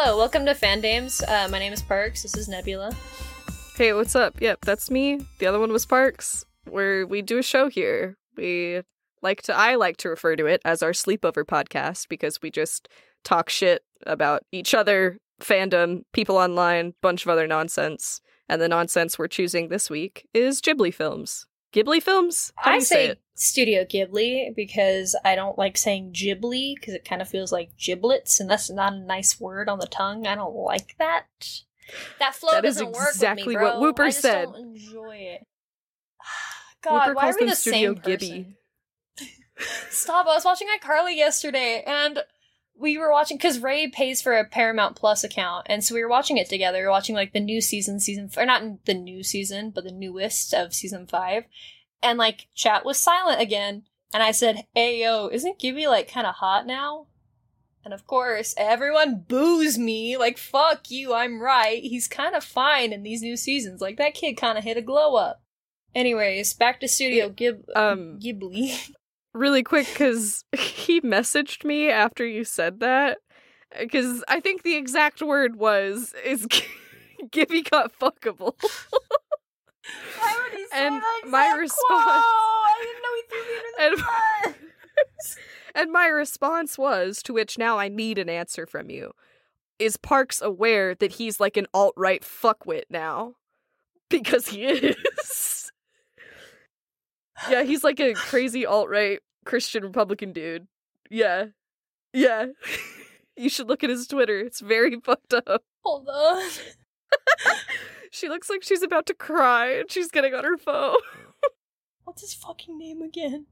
Hello, welcome to Fandames. Uh, my name is Parks. This is Nebula. Hey, what's up? Yep, that's me. The other one was Parks. Where we do a show here. We like to I like to refer to it as our sleepover podcast because we just talk shit about each other, fandom, people online, bunch of other nonsense. And the nonsense we're choosing this week is Ghibli films. Ghibli films? How I say, say? Studio Ghibli because I don't like saying Ghibli because it kind of feels like giblets, and that's not a nice word on the tongue. I don't like that. That flow That is doesn't work exactly with me, what. Whooper I just said. don't enjoy it. God, Whooper why are we the Studio same person? Ghibli. Stop! I was watching iCarly yesterday, and we were watching because Ray pays for a Paramount Plus account, and so we were watching it together. We were watching like the new season, season or not the new season, but the newest of season five, and like chat was silent again, and I said, "Hey yo, isn't Gibby like kind of hot now?" And of course, everyone boos me like, "Fuck you, I'm right. He's kind of fine in these new seasons. Like that kid kind of hit a glow up." Anyways, back to Studio Gib- Um, Ghibli. really quick because he messaged me after you said that because I think the exact word was is Gibby got fuckable. Why would he say And that my response- quote? I didn't know he threw me the and my response was, to which now I need an answer from you. Is Parks aware that he's like an alt right fuckwit now? Because he is. yeah, he's like a crazy alt right Christian Republican dude. Yeah. Yeah. you should look at his Twitter. It's very fucked up. Hold on. She looks like she's about to cry and she's getting on her phone. What's his fucking name again?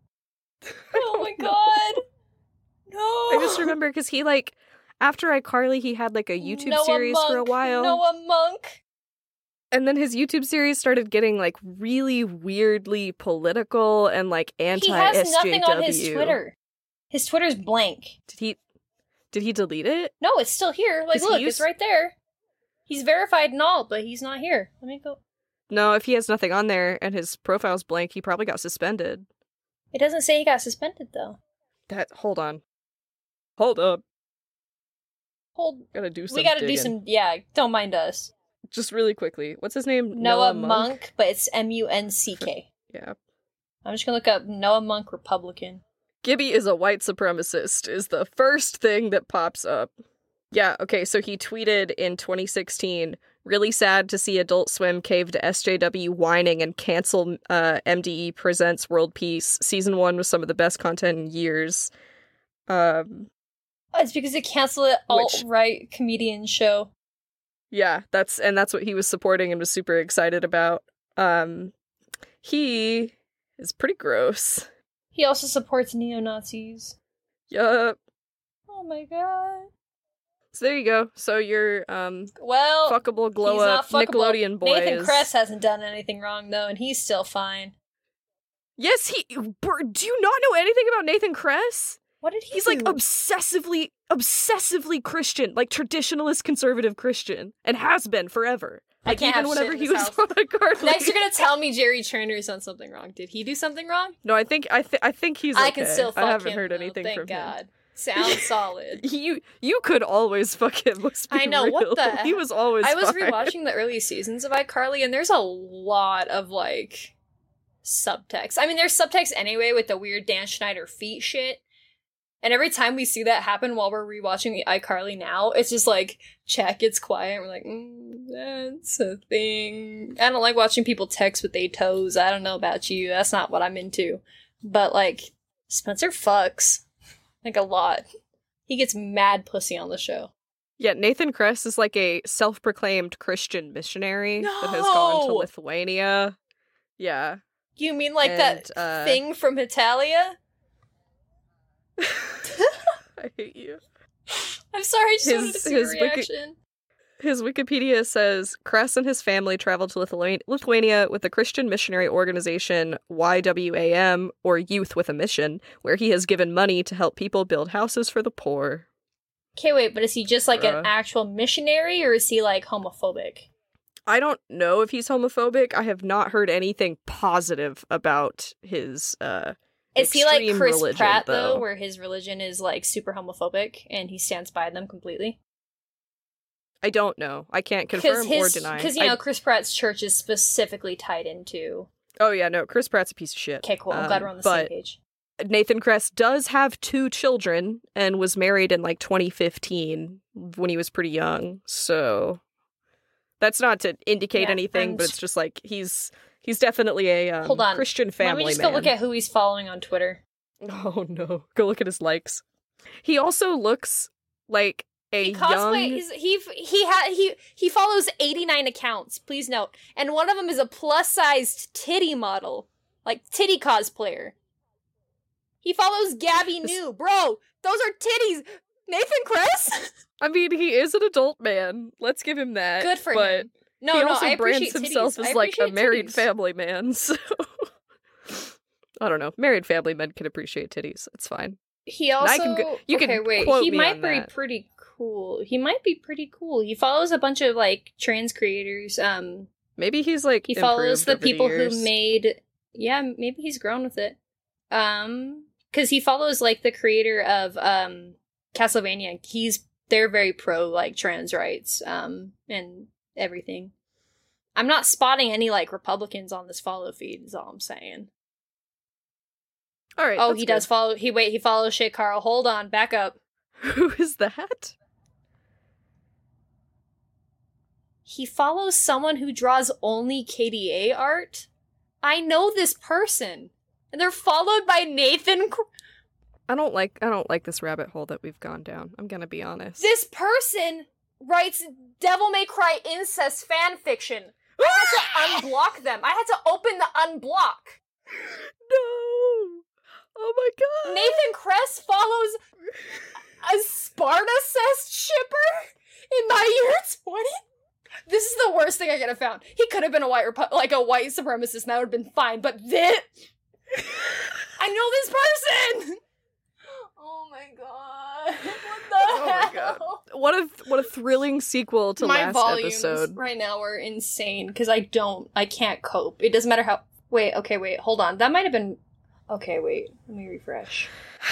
Oh my god. No. I just remember because he like after iCarly he had like a YouTube Noah series for a Monk. while. Noah Munck. And then his YouTube series started getting like really weirdly political and like anti He has nothing on his Twitter. His Twitter's blank. Did he did he delete it? No, it's still here. Like, look, used- it's right there. He's verified and all, but he's not here. Let me go. No, if he has nothing on there and his profile's blank, he probably got suspended. It doesn't say he got suspended though. That hold on. Hold up. Hold. Gotta do some we gotta do some. Yeah, don't mind us. Just really quickly. What's his name? Noah, Monk, but it's M U N C K. Yeah. I'm just gonna look up Noah Munck Republican. Gibby is a white supremacist is the first thing that pops up. Yeah, okay, so he tweeted in 2016, really sad to see Adult Swim cave to SJW whining and cancel uh, MDE Presents World Peace. Season 1 was some of the best content in years. Um Oh, it's because they canceled an alt right comedian show. Yeah, that's and that's what he was supporting and was super excited about. Um he is pretty gross. He also supports neo Nazis. Yup. Oh my god. So there you go. So your um Well, fuckable glow up fuckable. Nickelodeon boy Nathan is- Kress hasn't done anything wrong though, and he's still fine. Yes, he. Do you not know anything about Nathan Kress? What did he He's do? like obsessively, obsessively Christian, like traditionalist conservative Christian, and has been forever. I can't even whenever he was house. on iCarly. Next, you're gonna tell me Jerry Trainor's done something wrong. Did he do something wrong? No, I think I think I think he's. I can still fuck I haven't him, heard though, anything thank from God. Sounds solid. You you could always fuck him. Let's be I know, what the He was always. I was rewatching the early seasons of iCarly, and there's a lot of like subtext. I mean, there's subtext anyway with the weird Dan Schneider feet shit. And every time we see that happen while we're rewatching iCarly now, it's just like chat gets quiet. And we're like, mm, that's a thing. I don't like watching people text with their toes. I don't know about you. That's not what I'm into. But like, Spencer fucks like a lot. He gets mad pussy on the show. Yeah, Nathan Kress is like a self-proclaimed Christian missionary that has gone to Lithuania. Yeah. You mean like that uh, thing from Italia? I hate you. I'm sorry, I just His- wanted to see his your wiki- His Wikipedia says Kress and his family traveled to Lithuania, Lithuania with the Christian missionary organization YWAM, or Youth with a Mission, where he has given money to help people build houses for the poor. Okay, wait, but is he just like Bruh. an actual missionary or is he like homophobic? I don't know if he's homophobic. I have not heard anything positive about his. uh Is he like Chris religion, Pratt though, though. where his religion is like super homophobic and he stands by them completely? I don't know. I can't confirm or deny. Because you I- know Chris Pratt's church is specifically tied into. oh yeah, no. Chris Pratt's a piece of shit. Okay, cool. I'm glad Um, we're on the but same page. Nathan Kress does have two children and was married in like 2015 when he was pretty young. So that's not to indicate Yeah, anything, but it's just like he's he's definitely a um, Hold on. Christian family Let me just man. go look at who he's following on Twitter. Oh no! Go look at his likes. He also looks like a He cosplay. young. He's, he he ha, he he follows 89 accounts. Please note, and one of them is a plus sized titty model, like titty cosplayer. He follows Gabby This- New, bro. Those are titties. Nathan Kress. I mean, he is an adult man. Let's give him that. Good for but him. No, he no, also I appreciate brands himself titties. As like a married titties. family man. So I don't know. Married family men can appreciate titties. It's fine. He And also. I can go- you can okay, wait. quote he might be that. pretty cool. He might be pretty cool. He follows a bunch of like trans creators. Um, Maybe he's like he follows the people years. who made. Yeah, maybe he's grown with it. Um, because he follows like the creator of um Castlevania. He's they're very pro like trans rights um and everything. I'm not spotting any like Republicans on this follow feed. Is all I'm saying. All right. Oh, he good. does follow. He wait. He follows Shay Carl. Hold on, back up. Who is that? He follows someone who draws only KDA art. I know this person, and they're followed by Nathan. Cr- I don't like. I don't like this rabbit hole that we've gone down. I'm gonna be honest. This person writes Devil May Cry incest fan fiction. I had to unblock them. I had to open the unblock. no. Oh my god. Nathan Kress follows a Spartacist shipper in my year 20? This is the worst thing I could have found. He could have been a white Repu- like a white supremacist and that would have been fine, but this I know this person. Oh my god. What the Oh my hell? God. What a what a thrilling sequel to my last volumes episode. right now are insane because I don't I can't cope. It doesn't matter how Wait, okay, wait, hold on. That might have been Okay, wait. Let me refresh.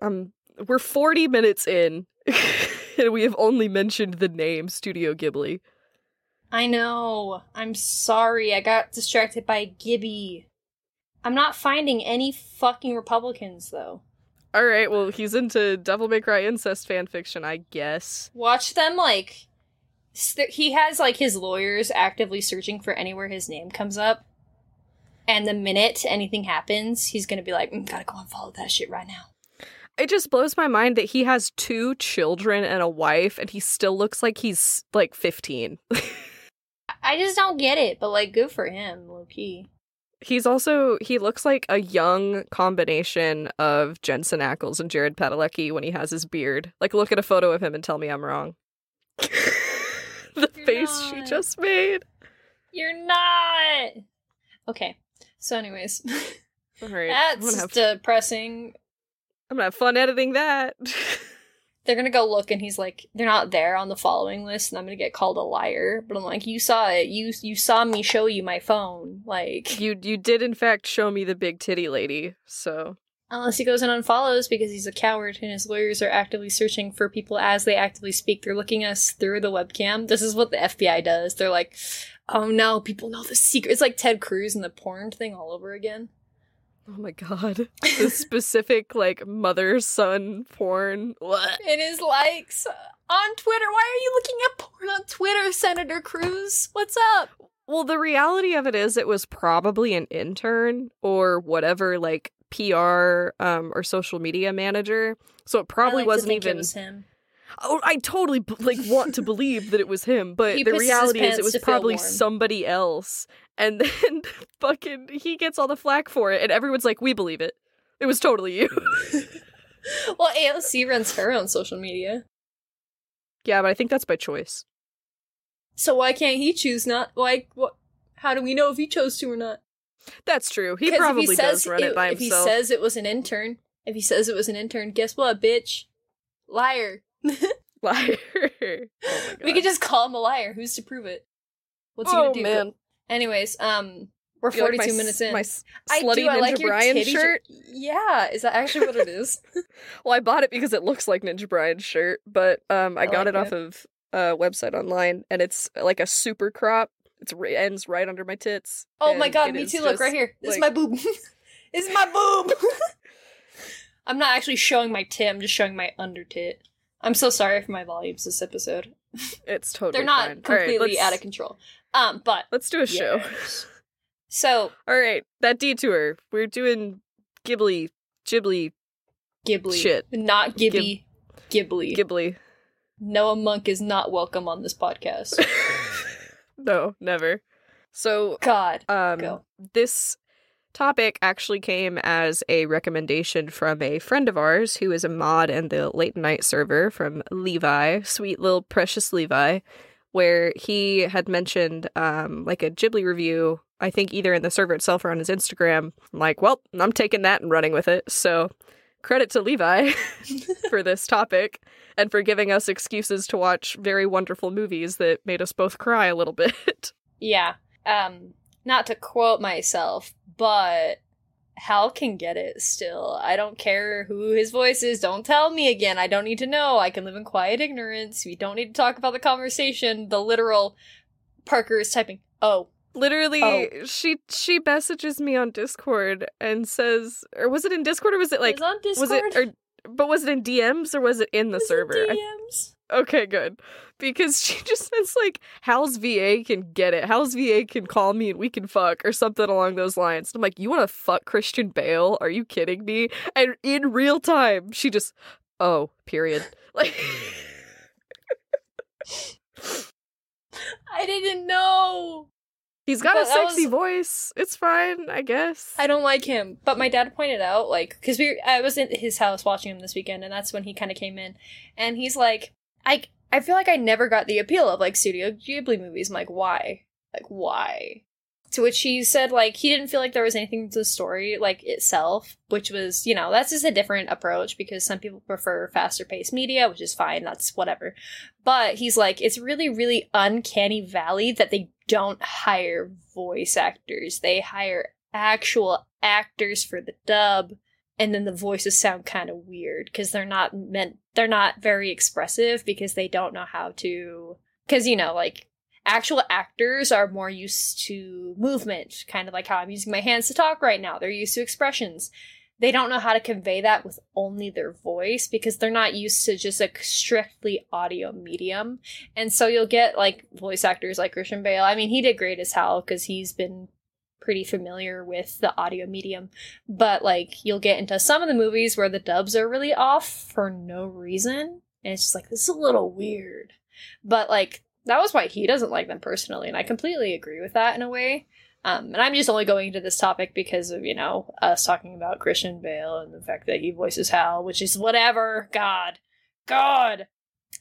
Um, we're 40 minutes in, and we have only mentioned the name Studio Ghibli. I know. I'm sorry. I got distracted by Gibby. I'm not finding any fucking Republicans though. All right, well, he's into Devil May Cry incest fan fiction, I guess. Watch them like st- he has like his lawyers actively searching for anywhere his name comes up. And the minute anything happens, he's gonna be like, mm, "Gotta go and follow that shit right now." It just blows my mind that he has two children and a wife, and he still looks like he's like 15. I just don't get it, but like, good for him, low key. He's also he looks like a young combination of Jensen Ackles and Jared Padalecki when he has his beard. Like, look at a photo of him and tell me I'm wrong. the You're face she just made. You're not. Okay. So, anyways, All right, I'm that's have, depressing. I'm gonna have fun editing that. they're gonna go look and he's like they're not there on the following list and i'm gonna get called a liar. But i'm like you saw it. You you saw me show you my phone. Like you you did in fact show me the big titty lady, so. Unless he goes and unfollows because he's a coward and his lawyers are actively searching for people as they actively speak. They're looking us through the webcam. This is what the fbi does. They're like oh no people know the secret. It's like ted cruz and the porn thing all over again oh my god, the specific like mother son porn. What? it is likes on twitter why are you looking at porn on twitter senator cruz what's up Well, the reality of it is, it was probably an intern or whatever, like PR um, or social media manager. So it probably like wasn't think it even. was him Oh, I totally like want to believe that it was him, but He the reality is, it was probably somebody else. And then fucking he gets all the flack for it, and everyone's like, "We believe it. It was totally you." well, AOC runs her own social media. yeah, but I think that's by choice. So why can't he choose not? Why? What? How do we know if he chose to or not? That's true. He probably he says does run it, by if himself. he says it was an intern, if he says it was an intern, guess what, bitch? Liar. Liar. oh We could just call him a liar. Who's to prove it? What's he oh gonna do? man, Anyways, um, we're You like forty-two my minutes in. My s- I slutty do. I like Brian shirt. Yeah, is that actually what it is? Well, I bought it because it looks like Ninja Brian's shirt, but um, I, I got like it off of a website online, and it's like a super crop. It ends right under my tits. Oh my god, me too. Look right here. This is my boob. this is my boob. I'm not actually showing my tit. I'm just showing my under tit. I'm so sorry for my volumes this episode. It's totally. They're not fine. Completely let's- out of control. Um, but Let's do a show. So All right, that detour. We're doing Ghibli, Ghibli, Ghibli, Shit. not Ghibli, Ghibli. Ghibli. Noah Munck is not welcome on this podcast. no, never. So, God, um, go. this topic actually came as a recommendation from a friend of ours who is a mod in the late night server from Levi, sweet little precious Levi, where he had mentioned um like a Ghibli review, I think either in the server itself or on his Instagram. I'm like, well, I'm taking that and running with it. So credit to Levi for this topic and for giving us excuses to watch very wonderful movies that made us both cry a little bit. Yeah. Um, not to quote myself, but Howl can get it still. I don't care who his voice is. Don't tell me again. I don't need to know. I can live in quiet ignorance. We don't need to talk about the conversation. The literal Parker is typing, oh. Literally, Oh. she she messages me on Discord and says, or was it in Discord or was it like It's on Discord. was it or but was it in DMs or was it in the in server? I- DMs. okay, good. Because she just says like Howl's VA can get it. Howl's VA can call me and we can fuck or something along those lines. I'm like, you want to fuck Christian Bale? Are you kidding me? And in real time, she just, oh, period. Like, I didn't know. he's got But a sexy was- voice. It's fine, I guess. I don't like him. But my dad pointed out, like, because we, I was in his house watching him this weekend, and that's when he kind of came in, and he's like, I, I feel like I never got the appeal of like Studio Ghibli movies. I'm like, why? Like, why? To which he said, like, he didn't feel like there was anything to the story, like, itself, which was, you know, that's just a different approach because some people prefer faster paced media, which is fine, that's whatever. But he's like, it's really, really uncanny valley that they don't hire voice actors. They hire actual actors for the dub, and then the voices sound kind of weird because they're not meant, they're not very expressive because they don't know how to, because, you know, like, actual actors are more used to movement, kind of like how I'm using my hands to talk right now. They're used to expressions. They don't know how to convey that with only their voice because they're not used to just a strictly audio medium. And so you'll get like voice actors like Christian Bale. I mean, he did great as Howl because he's been pretty familiar with the audio medium. But like you'll get into some of the movies where the dubs are really off for no reason. And it's just like, this is a little weird. But like that was why he doesn't like them personally, and I completely agree with that in a way. Um, and I'm just only going into this topic because of you know us talking about Christian Bale and the fact that he voices Howl, which is whatever. God, God,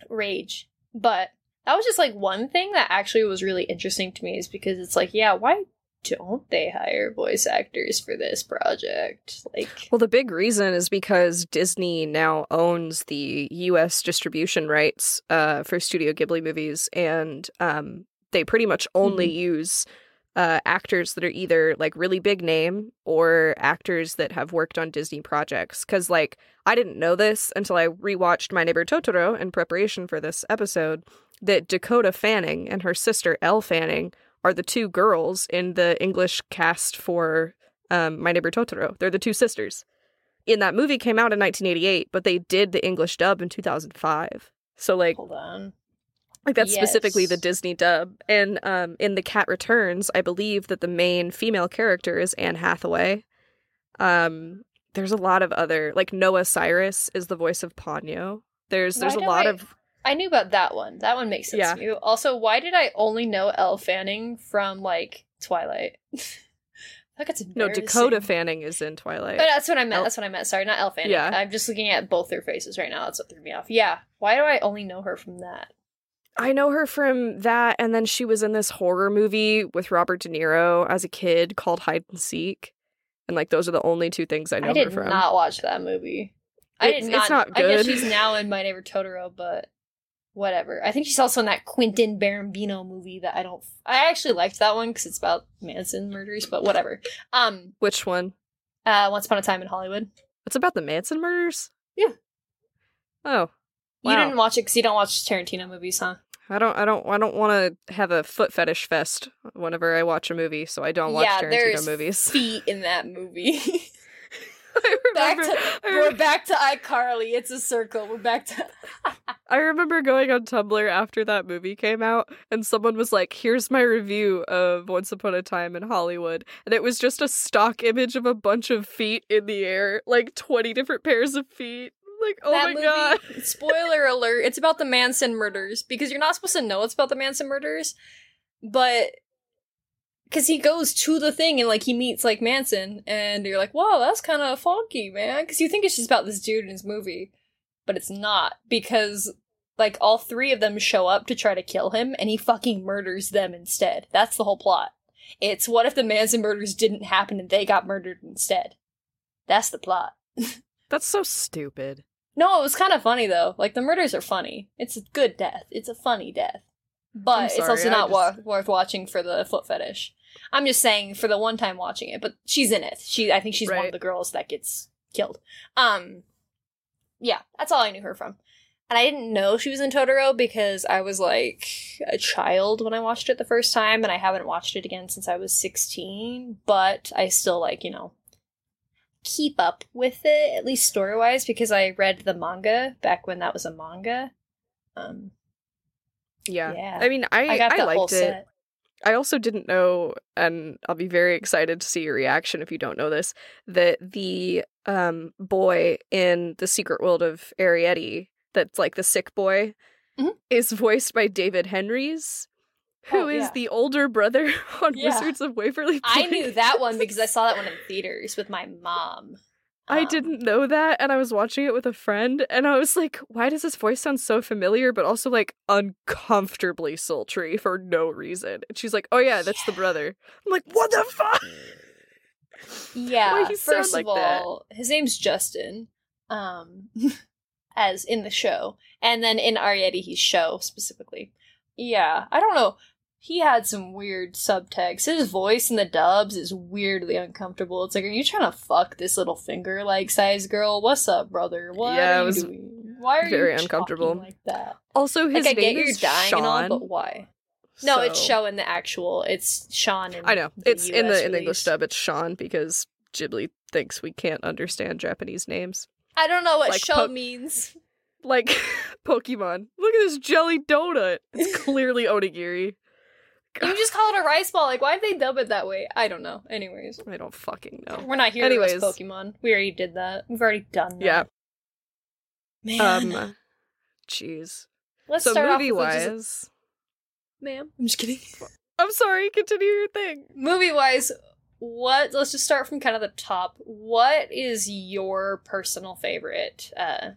rage. But that was just like one thing that actually was really interesting to me is because it's like, yeah, why don't they hire voice actors for this project? Like, Well, the big reason is because Disney now owns the U.S. distribution rights uh, for Studio Ghibli movies, and um, they pretty much only use uh, actors that are either like really big name or actors that have worked on Disney projects. Because, like, I didn't know this until I rewatched My Neighbor Totoro in preparation for this episode that Dakota Fanning and her sister Elle Fanning are the two girls in the English cast for um, My Neighbor Totoro. They're the two sisters. In that movie came out in 1988, but they did the English dub in 2005. So like hold on. like that's specifically the Disney dub. And um, in The Cat Returns, I believe that the main female character is Anne Hathaway. Um, there's a lot of other like Noah Cyrus is the voice of Ponyo. There's there's Why a lot I- of I knew about that one. That one makes sense Yeah. to me. Also, why did I only know Elle Fanning from like Twilight? like it's no. Dakota Fanning is in Twilight. But that's what I meant. Elle- That's what I meant. Sorry, not Elle Fanning. Yeah. I'm just looking at both their faces right now. That's what threw me off. Yeah. Why do I only know her from that? I know her from that, and then she was in this horror movie with Robert De Niro as a kid called Hide and Seek, and like those are the only two things I know I her from. I did not watch that movie. I did not. it's not good. I guess she's now in My Neighbor Totoro, but whatever. I think she's also in that Quentin Barambino movie that I don't. I actually liked that one because it's about Manson murders, but whatever. Um, Which one? uh, Once Upon a Time in Hollywood. It's about the Manson murders. Yeah. Oh, You didn't watch it because you don't watch Tarantino movies, huh? I don't I don't I don't want to have a foot fetish fest whenever I watch a movie, so I don't watch yeah, Tarantino there's movies. feet in that movie. Back to we're back to iCarly. It's a circle. We're back to I remember going on Tumblr after that movie came out, and someone was like, "Here's my review of Once Upon a Time in Hollywood," and it was just a stock image of a bunch of feet in the air, like twenty different pairs of feet. Like, oh that my movie. god! Spoiler alert! It's about the Manson murders because you're not supposed to know it's about the Manson murders, but because he goes to the thing and like he meets like Manson, and you're like, "Whoa, that's kind of funky, man," because you think it's just about this dude in his movie, but it's not because like all three of them show up to try to kill him, and he fucking murders them instead. That's the whole plot. It's what if the Manson murders didn't happen and they got murdered instead? That's the plot. That's so stupid. No, it was kind of funny though. Like the murders are funny. It's a good death. It's a funny death. But I'm it's also not just- wa- worth watching for the foot fetish. I'm just saying for the one time watching it, but she's in it. She I think she's one of the girls that gets killed. Um yeah, that's all I knew her from. And I didn't know she was in Totoro because I was like a child when I watched it the first time and I haven't watched it again since I was 16, but I still like, you know, keep up with it at least story-wise because I read the manga back when that was a manga. Um Yeah. Yeah. I mean, I I got I liked whole it. set. I also didn't know, and I'll be very excited to see your reaction if you don't know this, that the um boy in the Secret World of Arrietty, that's like the sick boy, Mhm. is voiced by David Henrys, who Oh, is the older brother on Yeah. Wizards of Waverly Place. I knew that one because I saw that one in theaters with my mom. I Um, didn't know that, and I was watching it with a friend, and I was like, why does his voice sound so familiar, but also like uncomfortably sultry for no reason? And she's like, oh yeah, that's the brother. I'm like, what the fuck? Yeah. Why he sound First like of that? all, his name's Justin. Um as in the show. And then in Arrietty he's show specifically. Yeah. I don't know. He had some weird subtext. His voice in the dubs is weirdly uncomfortable. It's like, are you trying to fuck this little finger like size girl? What's up, brother? What Yeah, are it you was doing? Why are very you uncomfortable. talking like that? Also, his like I get name you're is dying Sean. and all, but why? No, it's so- show in the actual. It's Sean in I know the it's in US the in the English dub. It's Sean because Ghibli thinks we can't understand Japanese names, I don't know what Like show po- means. like Pokemon. Look at this jelly donut. It's clearly onigiri. You just call it a rice ball. Like, why'd they dub it that way? I don't know. Anyways, I don't fucking know. we're not here Anyways. to Pokemon. We already did that. We've already done that. Yeah. Man. Um, jeez. Let's So start movie off with just- wise, ma'am. I'm just kidding. I'm sorry. Continue your thing. movie wise, what? Let's just start from kind of the top. What is your personal favorite uh,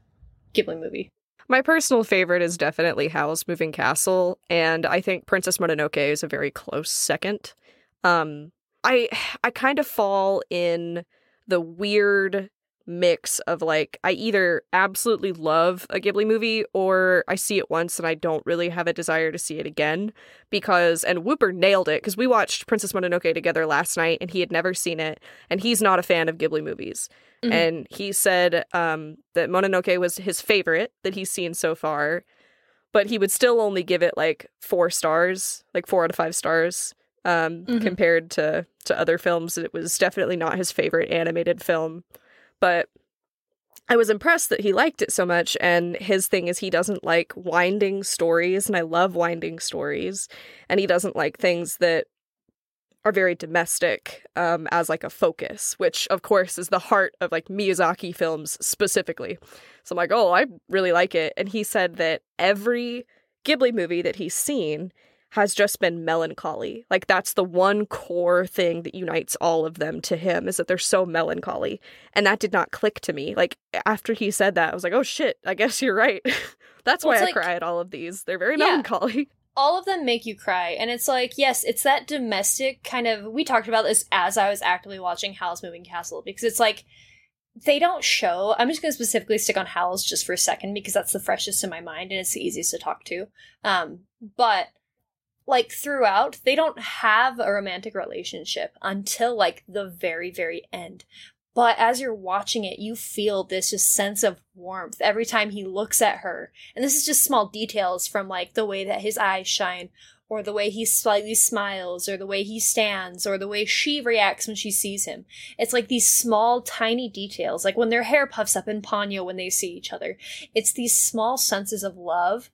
Ghibli movie? My personal favorite is definitely Howl's Moving Castle, and I think Princess Mononoke is a very close second. Um, I I kind of fall in the weird mix of like I either absolutely love a Ghibli movie or I see it once and I don't really have a desire to see it again because and Whooper nailed it because we watched Princess Mononoke together last night and he had never seen it and he's not a fan of Ghibli movies Mhm. and he said um, that Mononoke was his favorite that he's seen so far, but he would still only give it like four stars, like four out of five stars, um, Mhm. compared to to other films. It was definitely not his favorite animated film, but I was impressed that he liked it so much. And his thing is he doesn't like winding stories, and I love winding stories, and he doesn't like things that are very domestic um, as like a focus, which of course is the heart of like Miyazaki films specifically. So I'm like, oh, I really like it. And he said that every Ghibli movie that he's seen has just been melancholy. Like that's the one core thing that unites all of them to him is that they're so melancholy. And that did not click to me. Like after he said that, I was like, oh shit, I guess you're right. that's Well, why I like- cry at all of these. They're very Yeah. melancholy. all of them make you cry and it's like yes it's that domestic kind of we talked about this as i was actively watching howl's moving castle because it's like they don't show i'm just going to specifically stick on howl's just for a second because that's the freshest in my mind and it's the easiest to talk to um but like throughout they don't have a romantic relationship until like the very very end but as you're watching it, you feel this just sense of warmth every time he looks at her. And this is just small details from like the way that his eyes shine, or the way he slightly smiles, or the way he stands, or the way she reacts when she sees him. It's like these small, tiny details, like when their hair puffs up in Ponyo when they see each other. It's these small senses of love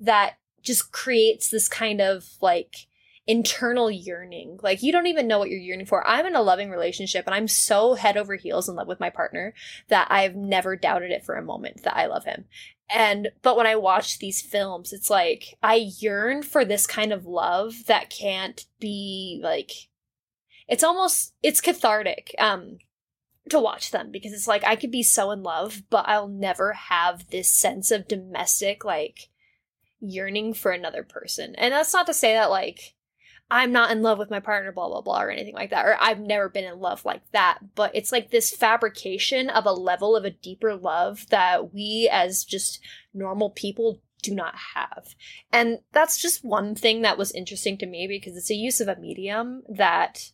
that just creates this kind of like internal yearning. Like you don't even know what you're yearning for. I'm in a loving relationship and I'm so head over heels in love with my partner that I've never doubted it for a moment that I love him. And but when I watch these films, it's like I yearn for this kind of love that can't be like it's almost it's cathartic um to watch them because it's like I could be so in love, but I'll never have this sense of domestic like yearning for another person. And that's not to say that like I'm not in love with my partner, blah, blah, blah, or anything like that. Or I've never been in love like that. But it's like this fabrication of a level of a deeper love that we as just normal people do not have. And that's just one thing that was interesting to me because it's a use of a medium that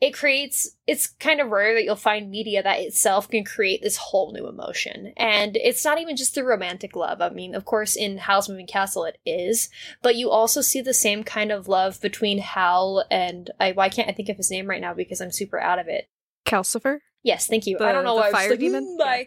it creates it's kind of rare that you'll find media that itself can create this whole new emotion. And it's not even just the romantic love. I mean of course in howl's moving castle it is. But you also see the same kind of love between howl and i why can't i think of his name right now because i'm super out of it. Calcifer? Yes thank you. The, i don't know why fire like, demon? Yeah.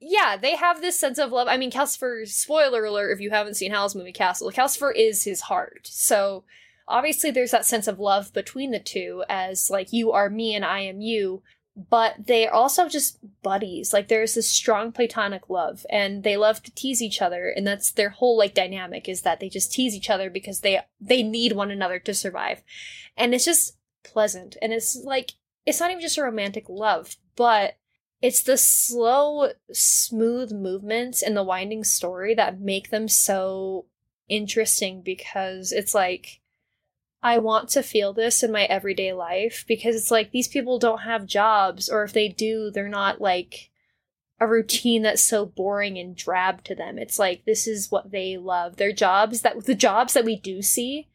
yeah they have this sense of love. I mean calcifer spoiler alert if you haven't seen howl's moving castle calcifer is his heart. So obviously there's that sense of love between the two as like you are me and I am you, but they're also just buddies. Like there's this strong platonic love and they love to tease each other and that's their whole like dynamic is that they just tease each other because they they need one another to survive. And it's just pleasant and it's like it's not even just a romantic love, but it's the slow, smooth movements and the winding story that make them so interesting because it's like I want to feel this in my everyday life because it's like these people don't have jobs, or if they do, they're not like a routine that's so boring and drab to them. It's like this is what they love. Their jobs that the jobs that we do see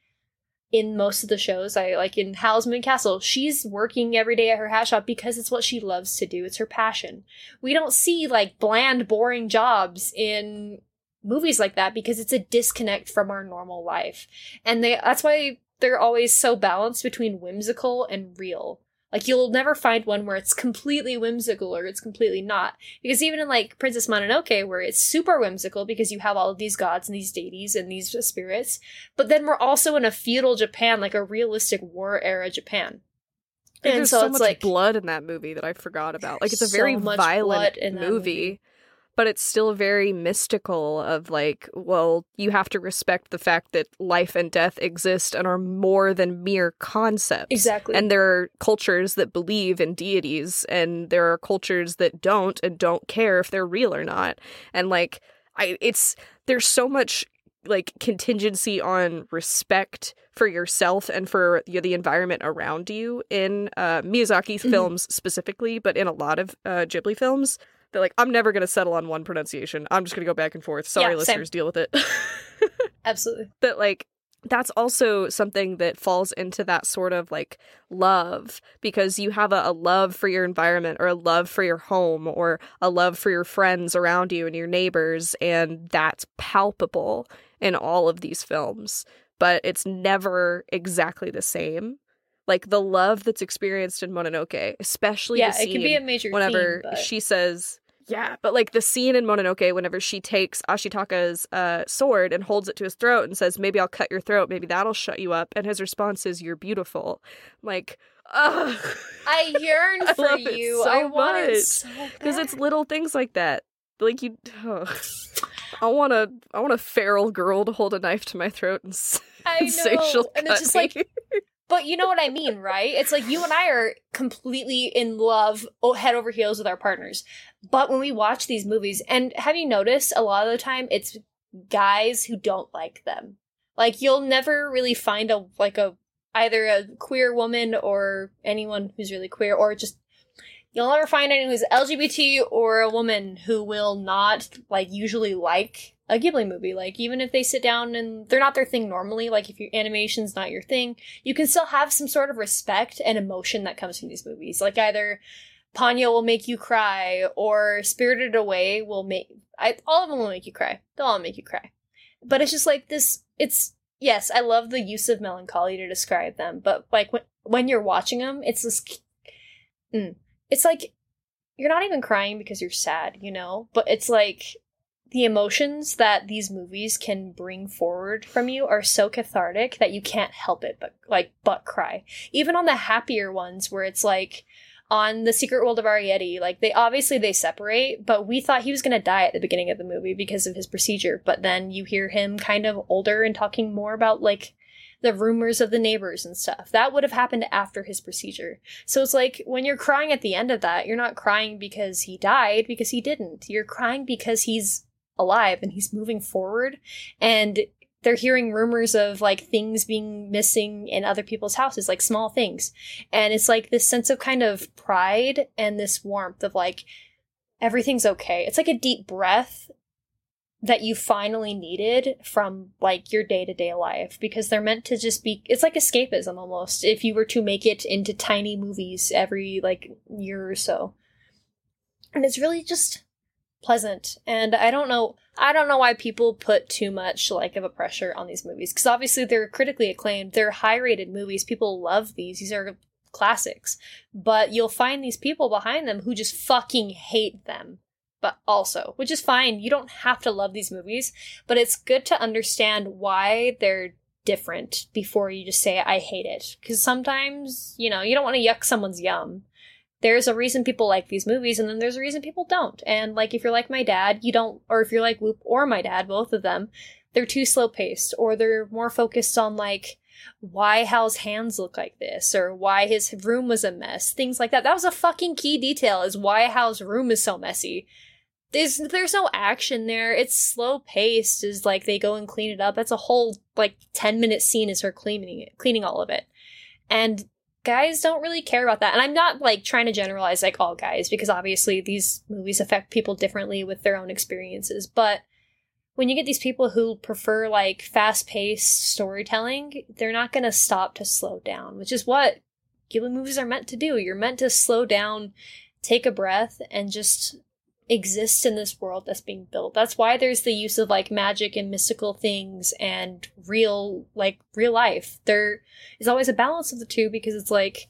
in most of the shows, I like in Moving Castle, she's working every day at her hat shop because it's what she loves to do. It's her passion. We don't see like bland, boring jobs in movies like that because it's a disconnect from our normal life. And they that's why they're always so balanced between whimsical and real. Like you'll never find one where it's completely whimsical or it's completely not. Because even in like Princess Mononoke, where it's super whimsical because you have all of these gods and these deities and these spirits, but then we're also in a feudal Japan, like a realistic war era Japan. And, there's so, so much like, blood in that movie that I forgot about. Like it's a very so violent movie. But it's still very mystical of like well you have to respect the fact that life and death exist and are more than mere concepts exactly and there are cultures that believe in deities and there are cultures that don't and don't care if they're real or not and like i it's there's so much like contingency on respect for yourself and for the, the environment around you in uh, Miyazaki mm-hmm. films specifically, but in a lot of uh, Ghibli films. They're like, I'm never going to settle on one pronunciation. I'm just going to go back and forth. Sorry, yeah, listeners, deal with it. Absolutely. But like, that's also something that falls into that sort of like love because you have a, a, love for your environment or a love for your home or a love for your friends around you and your neighbors and that's palpable in all of these films but it's never exactly the same like the love that's experienced in Mononoke especially yeah it can be a major whenever theme, but... she says yeah, but like the scene in Mononoke, whenever she takes Ashitaka's uh, sword and holds it to his throat and says, "Maybe I'll cut your throat. Maybe that'll shut you up," and his response is, "You're beautiful." like, ugh. I yearn I for you. so I want much. so because it's little things like that. Like you, I want a, I want a feral girl to hold a knife to my throat and, I and say she'll and it's just me. like but you know what I mean, right? It's like you and I are completely in love, head over heels with our partners. But when we watch these movies, and have you noticed a lot of the time it's guys who don't like them? Like you'll never really find a like a either a queer woman or anyone who's really queer or just you'll never find anyone who's LGBT or a woman who will not like usually like a Ghibli movie. Like even if they sit down and they're not their thing normally, like if your animation's not your thing, you can still have some sort of respect and emotion that comes from these movies. Like either Ponyo will make you cry, or Spirited Away will make I all of them will make you cry. They'll all make you cry. But it's just like this. It's yes, I love the use of melancholy to describe them, but like when when you're watching them, it's this. Mm, it's like you're not even crying because you're sad, you know, but it's like the emotions that these movies can bring forward from you are so cathartic that you can't help it but like but cry. Even on the happier ones where it's like on the secret world of Arrietty, like they obviously they separate, but we thought he was going to die at the beginning of the movie because of his procedure, but then you hear him kind of older and talking more about like the rumors of the neighbors and stuff. That would have happened after his procedure. So it's like when you're crying at the end of that, you're not crying because he died because he didn't. You're crying because he's alive and he's moving forward and they're hearing rumors of like things being missing in other people's houses, like small things. And it's like this sense of kind of pride and this warmth of like everything's okay. It's like a deep breath that you finally needed from like your day-to-day life because they're meant to just be it's like escapism almost if you were to make it into tiny movies every like year or so. And it's really just pleasant. And i don't know i don't know why people put too much like of a pressure on these movies because obviously they're critically acclaimed they're high rated movies people love these these are classics. But you'll find these people behind them who just fucking hate them but also which is fine you don't have to love these movies but it's good to understand why they're different before you just say i hate it. Because sometimes you know you don't want to yuck someone's yum there's a reason people like these movies and then there's a reason people don't. And like if you're like my dad, you don't or if you're like Whoop or my dad, both of them, they're too slow paced or they're more focused on like why Howl's hands look like this or why his room was a mess. Things like that. That was a fucking key detail is why Howl's room is so messy. There's there's no action there. It's slow paced. Is like they go and clean it up. That's a whole like ten minute scene is her cleaning it, cleaning all of it. And guys don't really care about that. And I'm not like trying to generalize like all guys because obviously these movies affect people differently with their own experiences. But when you get these people who prefer like fast paced storytelling, they're not going to stop to slow down, which is what Ghibli movies are meant to do. You're meant to slow down, take a breath, and just exist in this world that's being built. That's why there's the use of like magic and mystical things and real like real life. There is always a balance of the two because it's like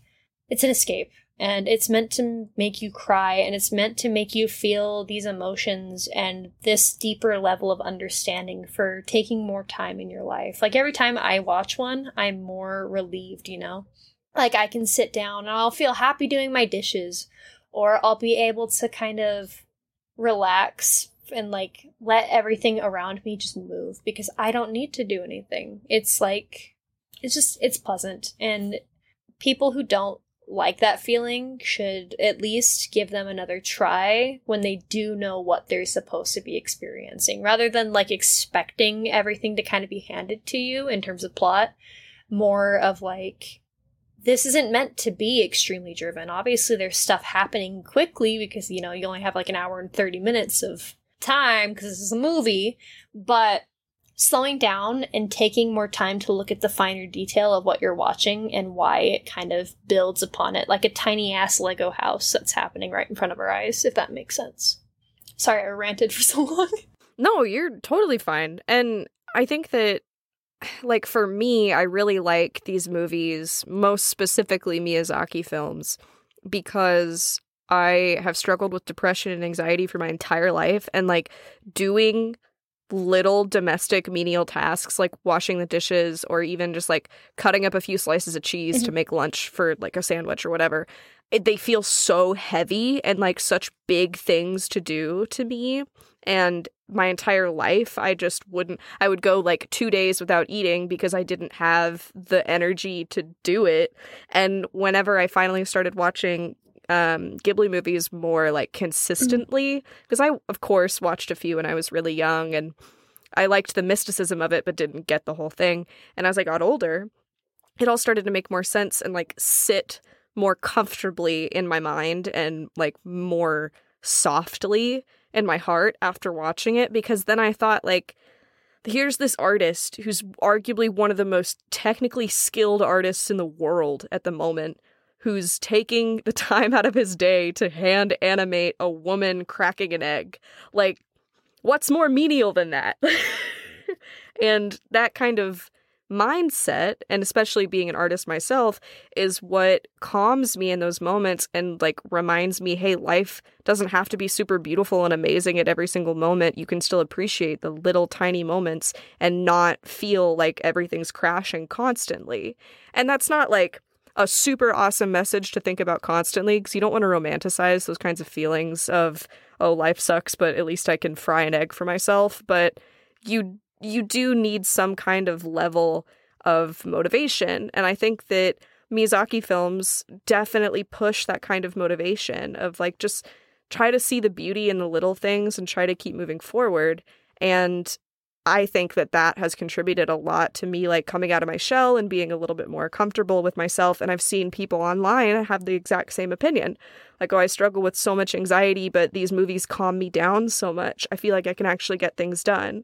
it's an escape and it's meant to make you cry and it's meant to make you feel these emotions and this deeper level of understanding for taking more time in your life. Like every time I watch one, I'm more relieved, you know? Like I can sit down and I'll feel happy doing my dishes or I'll be able to kind of relax and like let everything around me just move because I don't need to do anything. It's like it's just it's pleasant and people who don't like that feeling should at least give them another try when they do know what they're supposed to be experiencing rather than like expecting everything to kind of be handed to you in terms of plot more of like this isn't meant to be extremely driven. Obviously, there's stuff happening quickly because, you know, you only have like an hour and 30 minutes of time because this is a movie, but slowing down and taking more time to look at the finer detail of what you're watching and why it kind of builds upon it, like a tiny ass Lego house that's happening right in front of our eyes, if that makes sense. Sorry, I ranted for so long. No, you're totally fine. And I think that like for me, I really like these movies, most specifically Miyazaki films, because I have struggled with depression and anxiety for my entire life and like doing little domestic menial tasks like washing the dishes or even just like cutting up a few slices of cheese mm-hmm. to make lunch for like a sandwich or whatever. It, they feel so heavy and like such big things to do to me and my entire life i just wouldn't i would go like two days without eating because i didn't have the energy to do it. And whenever i finally started watching um, ghibli movies more like consistently because i of course watched a few when i was really young and i liked the mysticism of it but didn't get the whole thing. And as i got older it all started to make more sense and like sit more comfortably in my mind and like more softly in my heart after watching it because then I thought like here's this artist who's arguably one of the most technically skilled artists in the world at the moment who's taking the time out of his day to hand animate a woman cracking an egg. Like, what's more menial than that? and that kind of mindset and especially being an artist myself is what calms me in those moments and like reminds me hey life doesn't have to be super beautiful and amazing at every single moment. You can still appreciate the little tiny moments and not feel like everything's crashing constantly. And that's not like a super awesome message to think about constantly because you don't want to romanticize those kinds of feelings of oh life sucks but at least I can fry an egg for myself. But you you do need some kind of level of motivation. And I think that Miyazaki films definitely push that kind of motivation of like just try to see the beauty in the little things and try to keep moving forward. And I think that that has contributed a lot to me like coming out of my shell and being a little bit more comfortable with myself and I've seen people online have the exact same opinion. Like oh I struggle with so much anxiety but these movies calm me down so much. I feel like I can actually get things done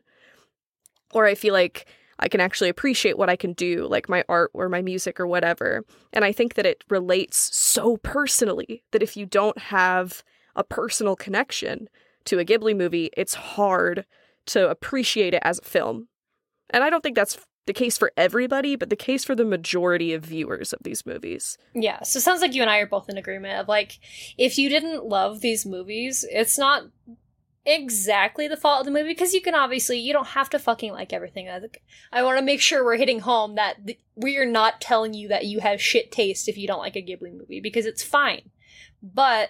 or I feel like I can actually appreciate what I can do, like my art or my music or whatever. And I think that it relates so personally that if you don't have a personal connection to a Ghibli movie, it's hard to appreciate it as a film. And I don't think that's the case for everybody, but the case for the majority of viewers of these movies. Yeah, so it sounds like you and I are both in agreement of like, if you didn't love these movies, it's not exactly the fault of the movie because you can obviously you don't have to fucking like everything. I want to make sure we're hitting home that th- we are not telling you that you have shit taste if you don't like a Ghibli movie because it's fine, but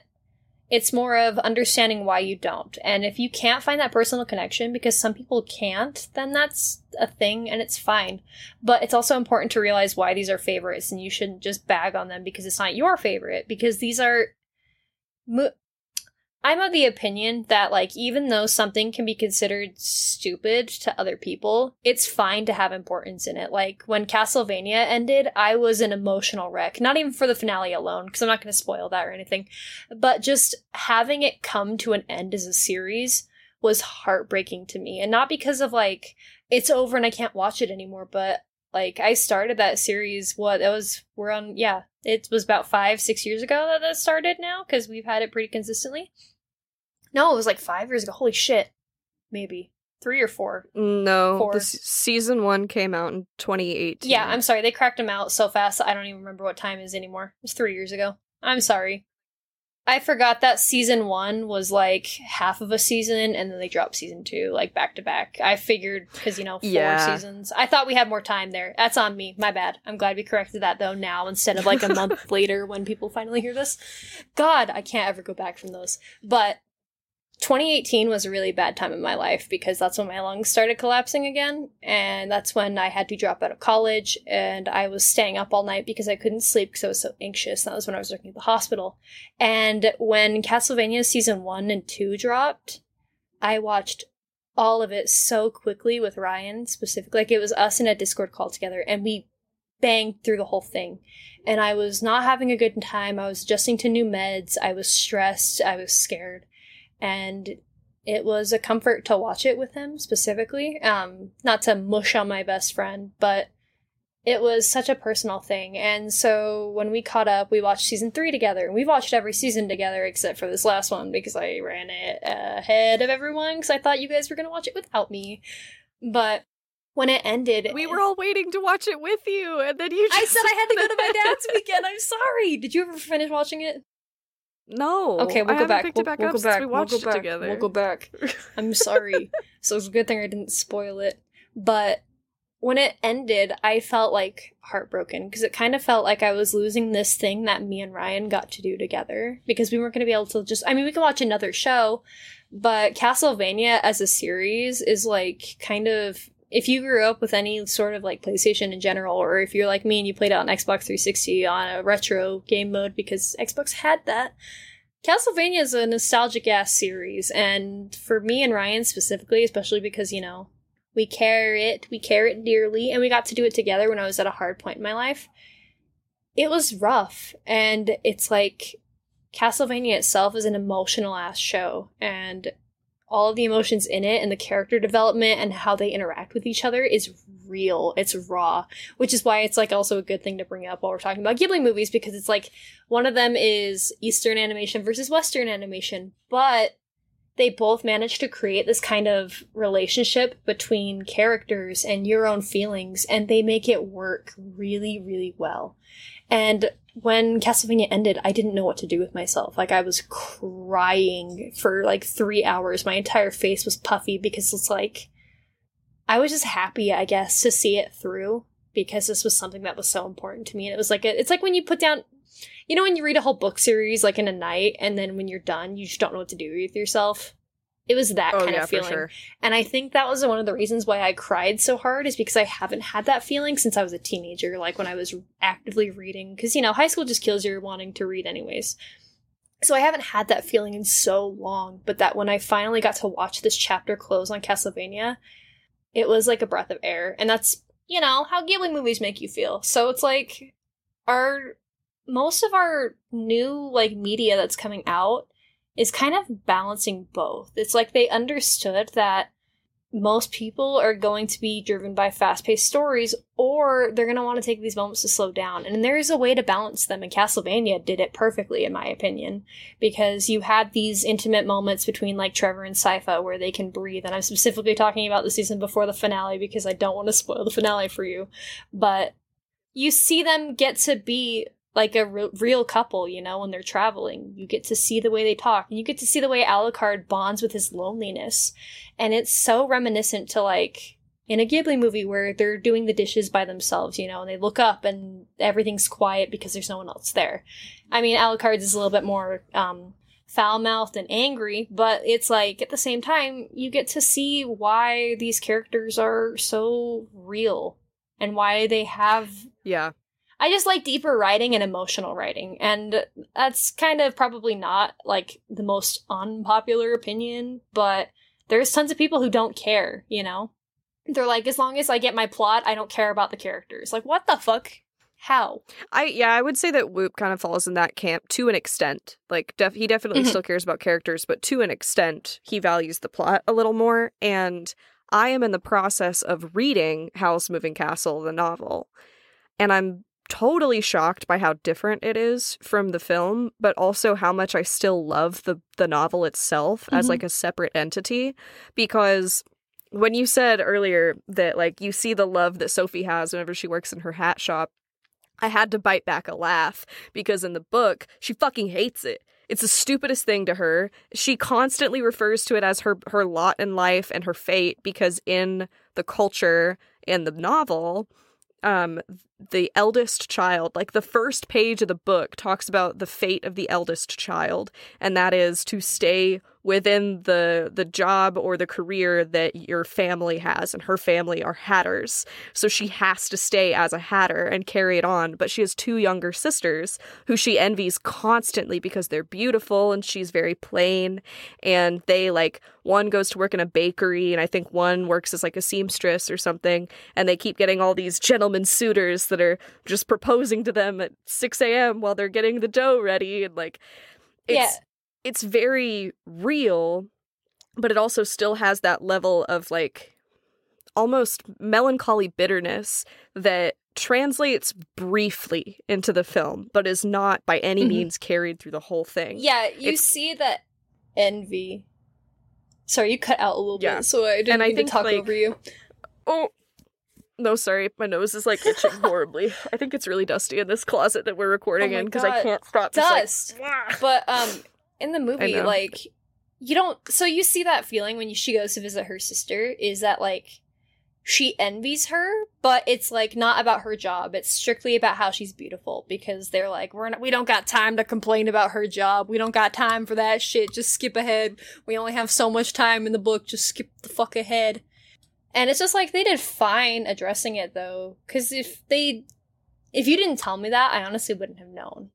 it's more of understanding why you don't. And if you can't find that personal connection because some people can't, then that's a thing and it's fine. But it's also important to realize why these are favorites and you shouldn't just bag on them because it's not your favorite because these are I'm of the opinion that, like, even though something can be considered stupid to other people, it's fine to have importance in it. Like, when Castlevania ended, I was an emotional wreck. Not even for the finale alone, because I'm not going to spoil that or anything, but just having it come to an end as a series was heartbreaking to me. And not because of, like, it's over and I can't watch it anymore, but like I started that series. What that was? We're on. Yeah, it was about five, six years ago that that started now because we've had it pretty consistently. No, it was like five years ago. Holy shit. Maybe. Three or four. No, Four. the s- season one came out in 2018. Yeah, I'm sorry. They cracked them out so fast I don't even remember what time it is anymore. It was three years ago. I'm sorry. I forgot that season one was like half of a season and then they dropped season two like back to back. I figured because, you know, four Yeah. seasons. I thought we had more time there. That's on me. My bad. I'm glad we corrected that though now instead of like a month later when people finally hear this. God, I can't ever go back from those. But 2018 was a really bad time in my life because that's when my lungs started collapsing again. And that's when I had to drop out of college and I was staying up all night because I couldn't sleep because I was so anxious. That was when I was working at the hospital. And when Castlevania season one and two dropped, I watched all of it so quickly with Ryan specifically. Like it was us in a Discord call together and we banged through the whole thing. And I was not having a good time. I was adjusting to new meds. I was stressed. I was scared and it was a comfort to watch it with him specifically. Um, not to mush on my best friend, but it was such a personal thing. And so when we caught up, we watched season three together. And we watched every season together except for this last one because I ran it ahead of everyone because I thought you guys were going to watch it without me. But when it ended, We were all waiting to watch it with you, and then you. I said I had to go to my dad's weekend. I'm sorry. Did you ever finish watching it? No. Okay, we'll I go back. We'll, back we'll go back. we We'll go it back. together. We'll go back. I'm sorry. so it's a good thing I didn't spoil it. But when it ended, I felt like heartbroken because it kind of felt like I was losing this thing that me and Ryan got to do together because we weren't going to be able to just. I mean, we can watch another show, but Castlevania as a series is like kind of. If you grew up with any sort of like PlayStation in general, or if you're like me and you played it on Xbox 360 on a retro game mode because Xbox had that, Castlevania is a nostalgic ass series, and for me and Ryan specifically, especially because, you know, we care it, we care it dearly, and we got to do it together when I was at a hard point in my life. It was rough, and it's like Castlevania itself is an emotional ass show, and all of the emotions in it and the character development and how they interact with each other is real. It's raw, which is why it's like also a good thing to bring up while we're talking about Ghibli movies because it's like one of them is Eastern animation versus Western animation, but they both manage to create this kind of relationship between characters and your own feelings and they make it work really really well. And when Castlevania ended, I didn't know what to do with myself. Like I was crying for like 3 hours. My entire face was puffy because it's like I was just happy, I guess, to see it through because this was something that was so important to me. And it was like, a, it's like when you put down, you know, when you read a whole book series like in a night and then when you're done, you just don't know what to do with yourself. It was that Oh, kind yeah, of feeling. sure. And I think that was one of the reasons why I cried so hard is because I haven't had that feeling since I was a teenager, like when I was actively reading. Because, you know, high school just kills your wanting to read, anyways. So I haven't had that feeling in so long, but that when I finally got to watch this chapter close on Castlevania, it was like a breath of air. And that's, you know, how Ghibli movies make you feel. So it's like our most of our new like media that's coming out is kind of balancing both. It's like they understood that most people are going to be driven by fast-paced stories or they're going to want to take these moments to slow down. And there is a way to balance them and Castlevania did it perfectly in my opinion because you had these intimate moments between like Trevor and Sypha where they can breathe and I'm specifically talking about the season before the finale because I don't want to spoil the finale for you. But you see them get to be like a re- real couple, you know, when they're traveling. You get to see the way they talk, and you get to see the way Alucard bonds with his loneliness. And it's so reminiscent to like in a Ghibli movie where they're doing the dishes by themselves, you know, and they look up and everything's quiet because there's no one else there. I mean, Alucard's is a little bit more um, foul mouthed and angry, but it's like at the same time, you get to see why these characters are so real and why they have Yeah. I just like deeper writing and emotional writing, and that's kind of probably not like the most unpopular opinion, but there's tons of people who don't care, you know? They're like, as long as I get my plot, I don't care about the characters. Like, what the fuck? How? I yeah, I would say that Whoop kind of falls in that camp to an extent. Like def- he definitely Mhm. still cares about characters, but to an extent he values the plot a little more and I am in the process of reading Howl's Moving Castle the novel. And I'm totally shocked by how different it is from the film, but also how much I still love the the novel itself as Mhm. like a separate entity because when you said earlier that like you see the love that Sophie has whenever she works in her hat shop, I had to bite back a laugh because in the book she fucking hates it. It's the stupidest thing to her. She constantly refers to it as her her lot in life and her fate because in the culture in the novel, um the eldest child, like the first page of the book talks about the fate of the eldest child and that is to stay within the the job or the career that your family has and her family are hatters so she has to stay as a hatter and carry it on but she has two younger sisters who she envies constantly because they're beautiful and she's very plain and they like one goes to work in a bakery and i think one works as like a seamstress or something and they keep getting all these gentlemen suitors that are just proposing to them at 6 a.m while they're getting the dough ready and like it's Yeah. It's very real but it also still has that level of like almost melancholy bitterness that translates briefly into the film but is not by any Mhm. means carried through the whole thing Yeah, you It's- see that envy. Sorry, you cut out a little Yeah. bit, so I didn't And I think, to talk like, over you. oh no sorry my nose is like itching horribly i think it's really dusty in this closet that we're recording Oh in because i can't stop just, like, Dust. But um, in the movie, like you don't. So you see that feeling when she goes to visit her sister is that like she envies her, but it's like not about her job. It's strictly about how she's beautiful because they're like we're not, we don't got time to complain about her job. We don't got time for that shit. Just skip ahead. We only have so much time in the book. Just skip the fuck ahead. And it's just like they did fine addressing it though, because if they, if you didn't tell me that, I honestly wouldn't have known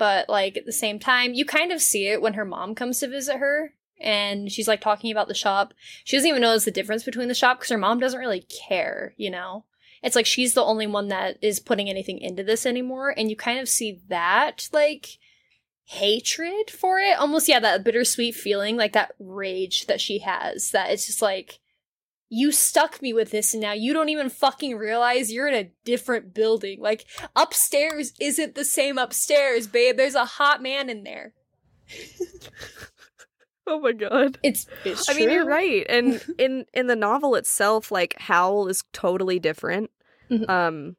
but like at the same time you kind of see it when her mom comes to visit her and she's like talking about the shop she doesn't even notice the difference between the shop because her mom doesn't really care you know it's like she's the only one that is putting anything into this anymore and you kind of see that like hatred for it. Almost, yeah, that bittersweet feeling, like that rage that she has. That it's just like, you stuck me with this and now you don't even fucking realize you're in a different building. Like, upstairs isn't the same upstairs, babe. There's a hot man in there. Oh my god. It's, it's I mean, you're right. And in in the novel itself, like Howl is totally different. Mhm. Um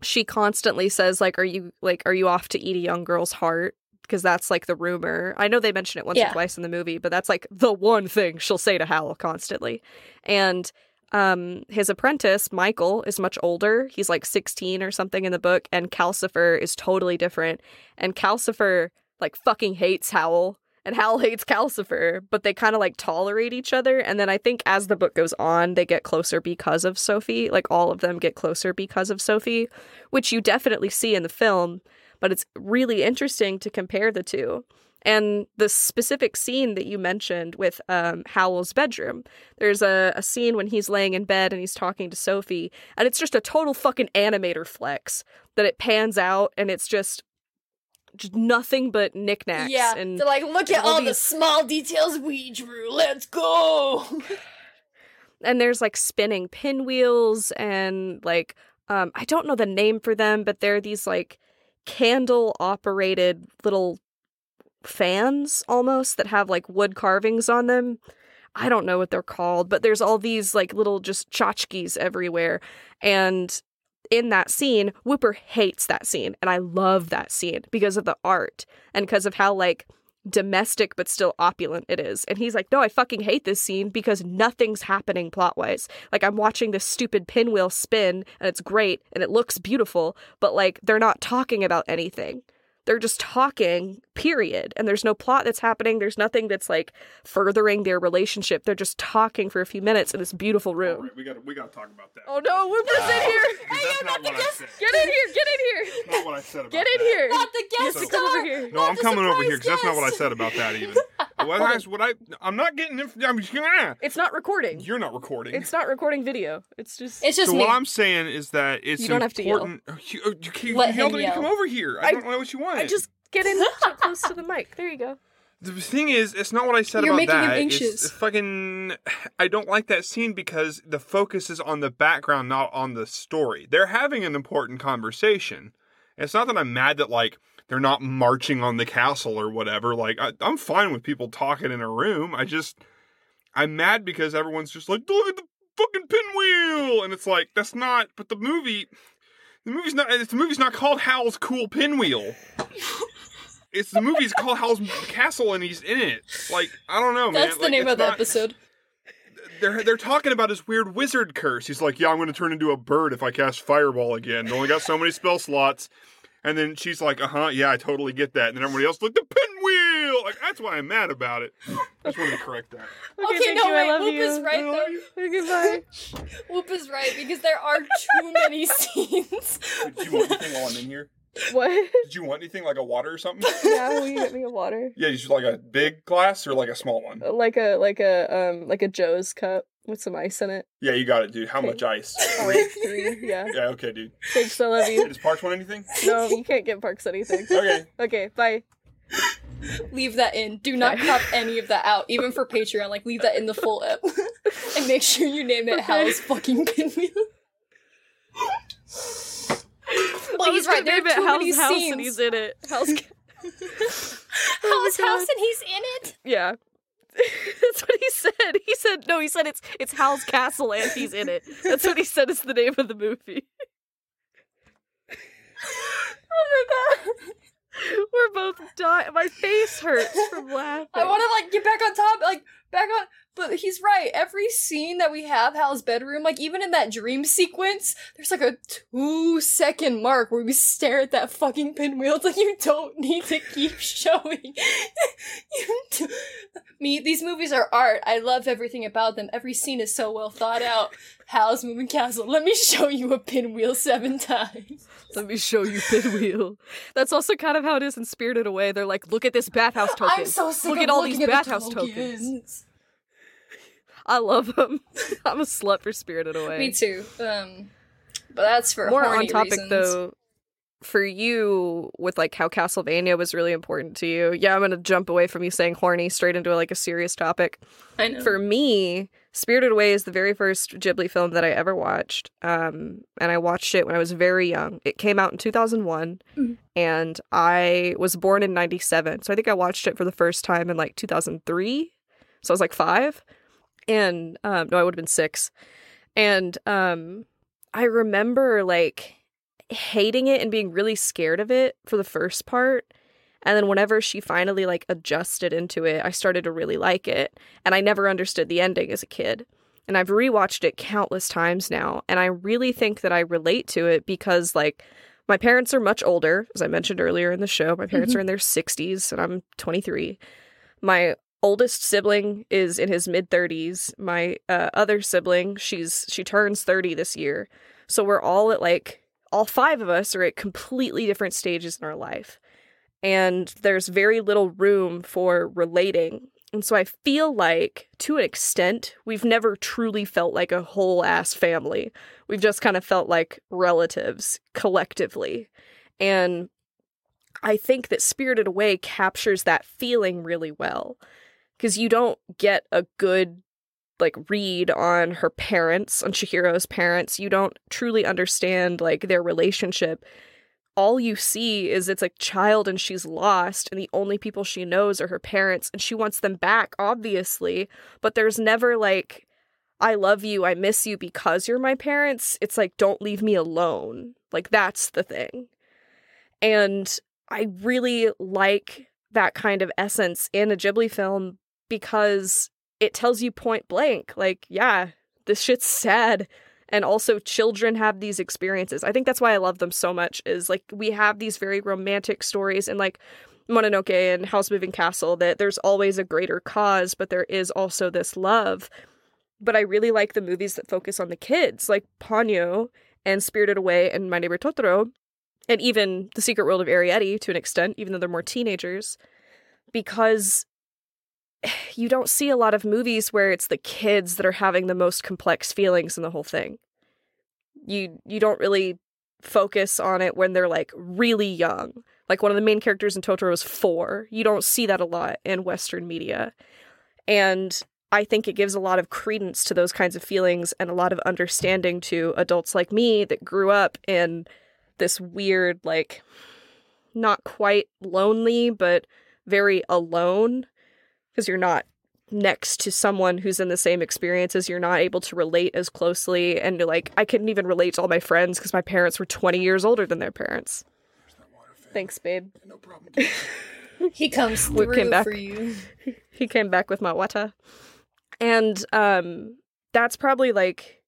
she constantly says like are you like are you off to eat a young girl's heart? Because that's like the rumor. I know they mention it once Yeah. or twice in the movie, but that's like the one thing she'll say to Howl constantly. And um his apprentice, Michael, is much older. He's like 16 or something in the book, and Calcifer is totally different. And Calcifer like fucking hates Howl and Howl hates Calcifer, but they kind of like tolerate each other. And then I think as the book goes on, they get closer because of Sophie. Like all of them get closer because of Sophie, which you definitely see in the film. But it's really interesting to compare the two. And the specific scene that you mentioned with um, Howl's bedroom, there's a, a scene when he's laying in bed and he's talking to Sophie, and it's just a total fucking animator flex that it pans out and it's just, just nothing but knickknacks. Yeah, and they're like, look at all all the small details we drew. Let's go. and there's like spinning pinwheels and like um I don't know the name for them, but they're these like candle operated little fans almost that have like wood carvings on them. I don't know what they're called, but there's all these like little just tchotchkes everywhere. And in that scene, Whooper hates that scene. And I love that scene because of the art and because of how like domestic but still opulent it is. And he's like, no, I fucking hate this scene because nothing's happening plot wise. Like, I'm watching this stupid pinwheel spin and it's great and it looks beautiful, but like, they're not talking about anything. They're just talking, period. And there's no plot that's happening. There's nothing that's like furthering their relationship. They're just talking for a few minutes in this beautiful room. right, we got we got to talk about that. Oh no, Whooper's in here! That's not what I said. Get in here! Get in here! Not what I said about Get in that. here! Not the guest have to star. come over here. No, I'm coming over here because that's not what I said about that even. What, I, what I I'm not getting. Inf- I'm just, ah, It's not recording. you're not recording. It's not recording video. It's just. It's just so me. what I'm saying is that it's You don't have to yell. important. You, oh, you, you, Let yelled him at me to yell. come over here. I, I- don't know what you want. I just get in too close to the mic. There you go. The thing is, it's not what I said You're about making him that. anxious. It's fucking. I don't like that scene because the focus is on the background, not on the story. They're having an important conversation. It's not that I'm mad that like they're not marching on the castle or whatever. Like I, I'm fine with people talking in a room. I just I'm mad because everyone's just like, look at the fucking pinwheel, and it's like that's not. But the movie, the movie's not. The movie's not called Howl's Cool Pinwheel. It's the movie's called Howl's Castle and he's in it. Like I don't know, man. That's the Like, name of the not- episode. They're they're talking about his weird wizard curse. He's like, yeah, I'm going to turn into a bird if I cast Fireball again. Only got so many spell slots. And then she's like, uh huh, yeah, I totally get that. And then everybody else like the pinwheel. Like that's why I'm mad about it. I just wanted to correct that. Okay, thank no, you, I wait, love Whoop you. is right I love though. you. Okay, bye. Whoop is right because there are too many scenes. Did you want anything while I'm in here? What? Did you want anything like a water or something? Yeah, will you get me a water? Yeah, you just like a big glass or like a small one. Like a like a um like a Joe's cup with some ice in it. Yeah, you got it, dude. How Okay. much ice? Oh, Three? three. Yeah. Yeah, okay, dude. Thanks, I love you. Does Parks want anything? No, you can't get Parks anything. Okay. Okay, bye. leave that in. Do not Okay. crop any of that out, even for Patreon. Like, leave that in the full ep, and make sure you name it Okay. Howl's fucking pinwheel. I But was he's right. There are name it too many Howl's house and he's in it. Oh house. Howl's God. house and he's in it. Yeah. That's what he said. He said no. He said it's it's Howl's castle and he's in it. That's what he said is the name of the movie. Oh my god! We're both dying. My face hurts from laughing. I want to like get back on top, like back on. But he's right. Every scene that we have Howl's bedroom, like even in that dream sequence, there's like a two second mark where we stare at that fucking pinwheel. It's like you don't need to keep showing. you do- Me, these movies are art. I love everything about them. Every scene is so well thought out. Howl's moving castle. Let me show you a pinwheel seven times. Let me show you Pinwheel. That's also kind of how it is in Spirited Away. They're like, look at this bathhouse token. I'm so sick Look of at all looking these the bathhouse tokens. tokens. I love them. I'm a slut for Spirited Away. Me too. Um, but that's for More horny on topic reasons. though. for you with like how Castlevania was really important to you. Yeah, I'm gonna jump away from you saying horny straight into like a serious topic. I know. For me, Spirited Away is the very first Ghibli film that I ever watched. Um, and I watched it when I was very young. It came out in 2001, Mhm. and I was born in 97. So I think I watched it for the first time in like 2003. So I was like five. And um, no, I would have been six. And um, I remember like hating it and being really scared of it for the first part. And then whenever she finally like adjusted into it, I started to really like it. And I never understood the ending as a kid. And I've rewatched it countless times now, and I really think that I relate to it because like my parents are much older, as I mentioned earlier in the show. My parents Mhm. are in their 60s and I'm 23. My oldest sibling is in his mid 30s. My uh, other sibling, she's she turns 30 this year. So we're all at like all five of us are at completely different stages in our life. And there's very little room for relating. And so I feel like, to an extent, we've never truly felt like a whole ass family. We've just kind of felt like relatives collectively. And I think that Spirited Away captures that feeling really well. Because you don't get a good like read on her parents, on Chihiro's parents. You don't truly understand like their relationship. All you see is it's a child and she's lost, and the only people she knows are her parents, and she wants them back, obviously. But there's never like, I love you, I miss you because you're my parents. It's like, don't leave me alone. Like, that's the thing. And I really like that kind of essence in a Ghibli film because it tells you point blank, like, yeah, this shit's sad. And also, children have these experiences. I think that's why I love them so much. Is like we have these very romantic stories, and like Mononoke and Howl's Moving Castle, that there's always a greater cause, but there is also this love. But I really like the movies that focus on the kids, like Ponyo and Spirited Away and My Neighbor Totoro, and even The Secret World of Arrietty to an extent, even though they're more teenagers, because you don't see a lot of movies where it's the kids that are having the most complex feelings in the whole thing. You you don't really focus on it when they're like really young. Like one of the main characters in Totoro is 4. You don't see that a lot in western media. And I think it gives a lot of credence to those kinds of feelings and a lot of understanding to adults like me that grew up in this weird like not quite lonely but very alone because you're not next to someone who's in the same experiences you're not able to relate as closely and like i couldn't even relate to all my friends because my parents were 20 years older than their parents thanks babe No problem. he comes We through came back. for you. he came back with my wata and um that's probably like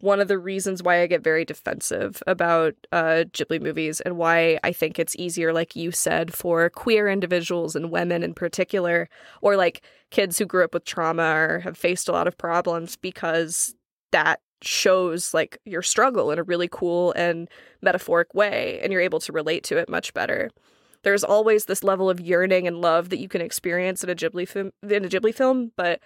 one of the reasons why I get very defensive about uh, Ghibli movies and why I think it's easier, like you said, for queer individuals and women in particular, or like kids who grew up with trauma or have faced a lot of problems because that shows like your struggle in a really cool and metaphoric way and you're able to relate to it much better. There's always this level of yearning and love that you can experience in a Ghibli film in a Ghibli film, but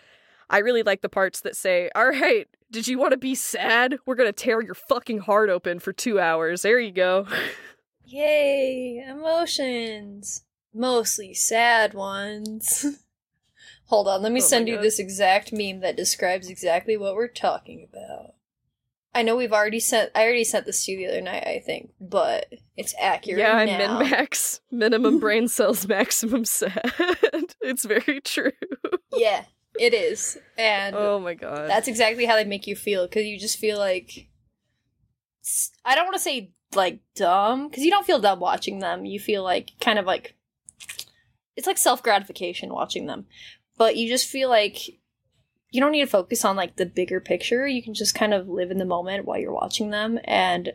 I really like the parts that say, "All right, did you want to be sad? We're going to tear your fucking heart open for 2 hours. There you go." Yay, emotions. Mostly sad ones. Hold on, let me Oh send you God. this exact meme that describes exactly what we're talking about. I know we've already sent I already sent this to you the other night, I think, but it's accurate yeah, I'm min max, minimum brain cells, maximum sad. it's very true. yeah, it is. And Oh my god. That's exactly how they make you feel because you just feel like I don't want to say like dumb because you don't feel dumb watching them. You feel like kind of like it's like self gratification watching them, but you just feel like you don't need to focus on like the bigger picture. You can just kind of live in the moment while you're watching them and.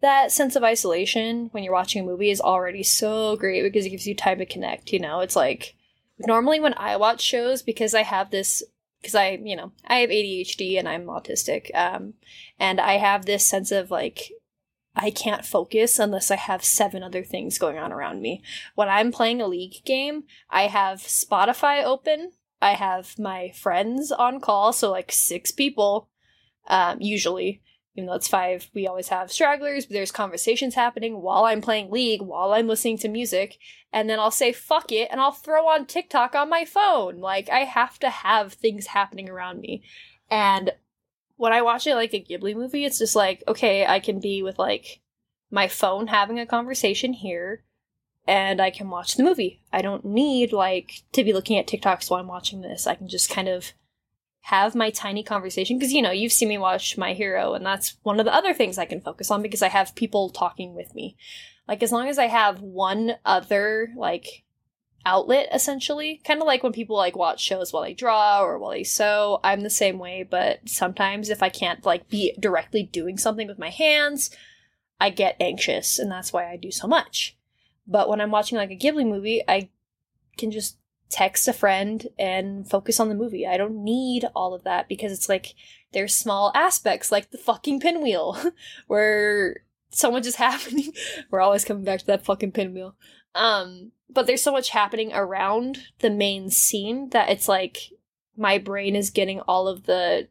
That sense of isolation when you're watching a movie is already so great because it gives you time to connect. You know, it's like normally when I watch shows because I have this because I, you know, I have ADHD and I'm autistic. Um, and I have this sense of like, I can't focus unless I have seven other things going on around me. When I'm playing a league game, I have Spotify open. I have my friends on call, so like six people, um, usually. Even though it's five, we always have stragglers, but there's conversations happening while I'm playing League, while I'm listening to music, and then I'll say fuck it and I'll throw on TikTok on my phone. Like I have to have things happening around me. And when I watch it like a Ghibli movie, it's just like, okay, I can be with like my phone having a conversation here and I can watch the movie. I don't need like to be looking at TikToks while I'm watching this. I can just kind of have my tiny conversation because you know you've seen me watch my hero and that's one of the other things i can focus on because i have people talking with me. Like as long as i have one other like outlet essentially kind of like when people like watch shows while they draw or while they sew i'm the same way but sometimes if i can't like be directly doing something with my hands i get anxious and that's why i do so much. But when i'm watching like a ghibli movie i can just text a friend and focus on the movie. I don't need all of that because it's like there's small aspects like the fucking pinwheel where so much is happening. We're always coming back to that fucking pinwheel. Um, but there's so much happening around the main scene that it's like my brain is getting all of the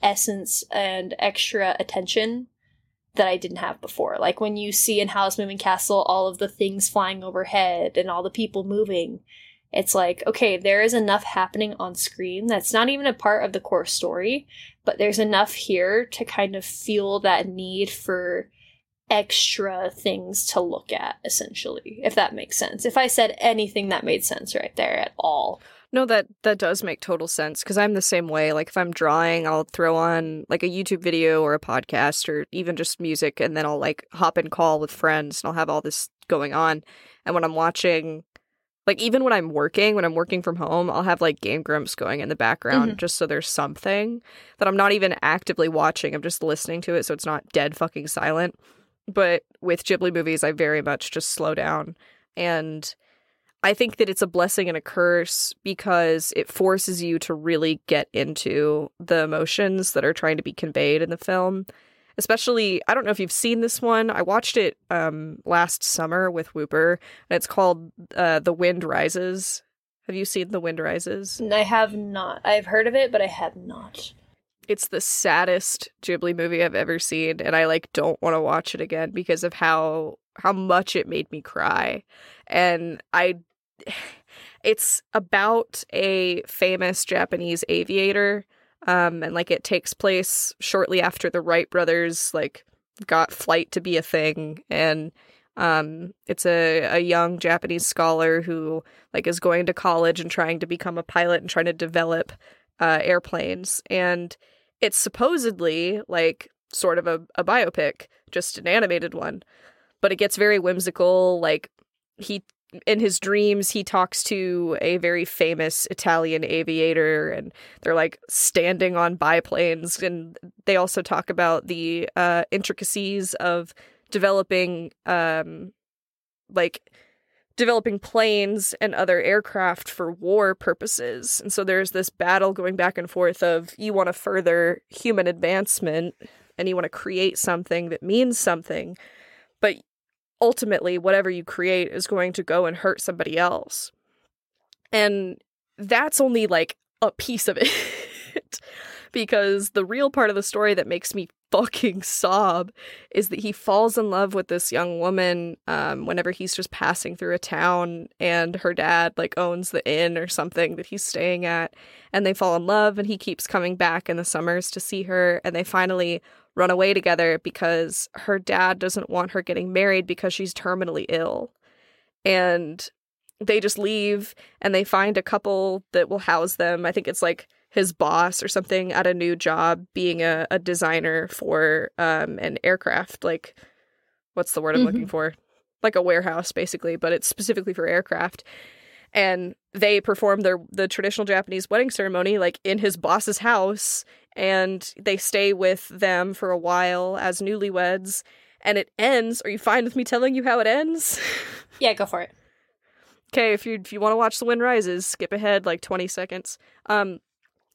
essence and extra attention that I didn't have before. Like when you see in Howl's Moving Castle all of the things flying overhead and all the people moving it's like, okay, there is enough happening on screen that's not even a part of the core story, but there's enough here to kind of feel that need for extra things to look at, essentially, if that makes sense. If I said anything that made sense right there at all. No, that that does make total sense because I'm the same way. Like if I'm drawing, I'll throw on like a YouTube video or a podcast or even just music, and then I'll like hop and call with friends and I'll have all this going on. And when I'm watching like even when I'm working, when I'm working from home, I'll have like Game Grumps going in the background mm-hmm. just so there's something that I'm not even actively watching. I'm just listening to it so it's not dead fucking silent. But with Ghibli movies, I very much just slow down. And I think that it's a blessing and a curse because it forces you to really get into the emotions that are trying to be conveyed in the film especially I don't know if you've seen this one. I watched it um last summer with Whooper, and it's called uh, The Wind Rises. Have you seen The Wind Rises? I have not. I've heard of it, but I have not. It's the saddest Ghibli movie I've ever seen, and I like don't want to watch it again because of how how much it made me cry. And I it's about a famous Japanese aviator um, and like it takes place shortly after the Wright brothers like got flight to be a thing, and um, it's a a young Japanese scholar who like is going to college and trying to become a pilot and trying to develop uh, airplanes, and it's supposedly like sort of a, a biopic, just an animated one, but it gets very whimsical. Like he in his dreams he talks to a very famous Italian aviator and they're like standing on biplanes and they also talk about the uh, intricacies of developing um like developing planes and other aircraft for war purposes. And so there's this battle going back and forth of you want to further human advancement and you want to create something that means something, but ultimately whatever you create is going to go and hurt somebody else. And that's only like a piece of it. because the real part of the story that makes me fucking sob is that he falls in love with this young woman um, whenever he's just passing through a town and her dad like owns the inn or something that he's staying at and they fall in love and he keeps coming back in the summers to see her and they finally run away together because her dad doesn't want her getting married because she's terminally ill. And they just leave and they find a couple that will house them. I think it's like his boss or something at a new job being a, a designer for um, an aircraft. Like, what's the word I'm mm-hmm. looking for? Like a warehouse, basically, but it's specifically for aircraft. And they perform their the traditional Japanese wedding ceremony like in his boss's house and they stay with them for a while as newlyweds and it ends. Are you fine with me telling you how it ends? Yeah go for it. Okay if you if you want to watch the wind rises skip ahead like 20 seconds. Um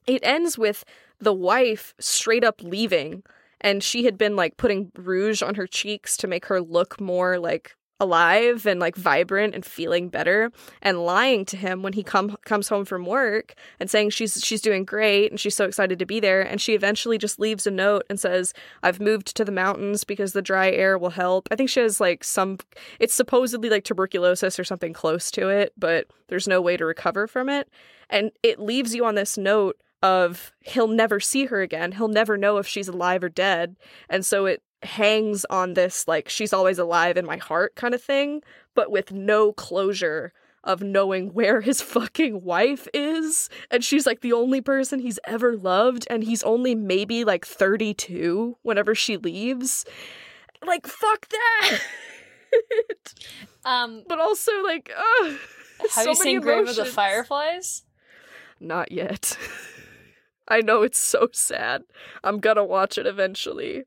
it ends with the wife straight up leaving and she had been like putting rouge on her cheeks to make her look more like alive and like vibrant and feeling better and lying to him when he come comes home from work and saying she's she's doing great and she's so excited to be there and she eventually just leaves a note and says I've moved to the mountains because the dry air will help. I think she has like some it's supposedly like tuberculosis or something close to it, but there's no way to recover from it. And it leaves you on this note of he'll never see her again. He'll never know if she's alive or dead. And so it hangs on this like she's always alive in my heart kind of thing, but with no closure of knowing where his fucking wife is. And she's like the only person he's ever loved, and he's only maybe like 32 whenever she leaves. Like, fuck that. Um, but also, like, uh, have so you many seen Grave of the. Fireflies? Not yet. I know it's so sad. I'm gonna watch it eventually.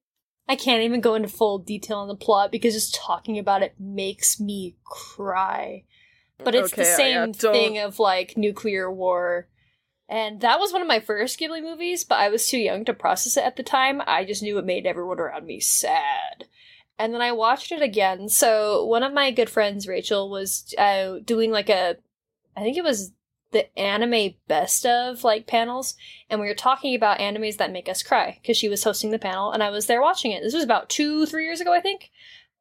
I can't even go into full detail on the plot because just talking about it makes me cry. But it's the Okay, I- same thing of like nuclear war. And that was one of my first Ghibli movies, but I was too young to process it at the time. I just knew it made everyone around me sad. And then I watched it again. So one of my good friends, Rachel, was uh, doing like a, I think it was the anime best of like panels, and we were talking about animes that make us cry because she was hosting the panel, and I was there watching it. This was about two, three years ago, I think.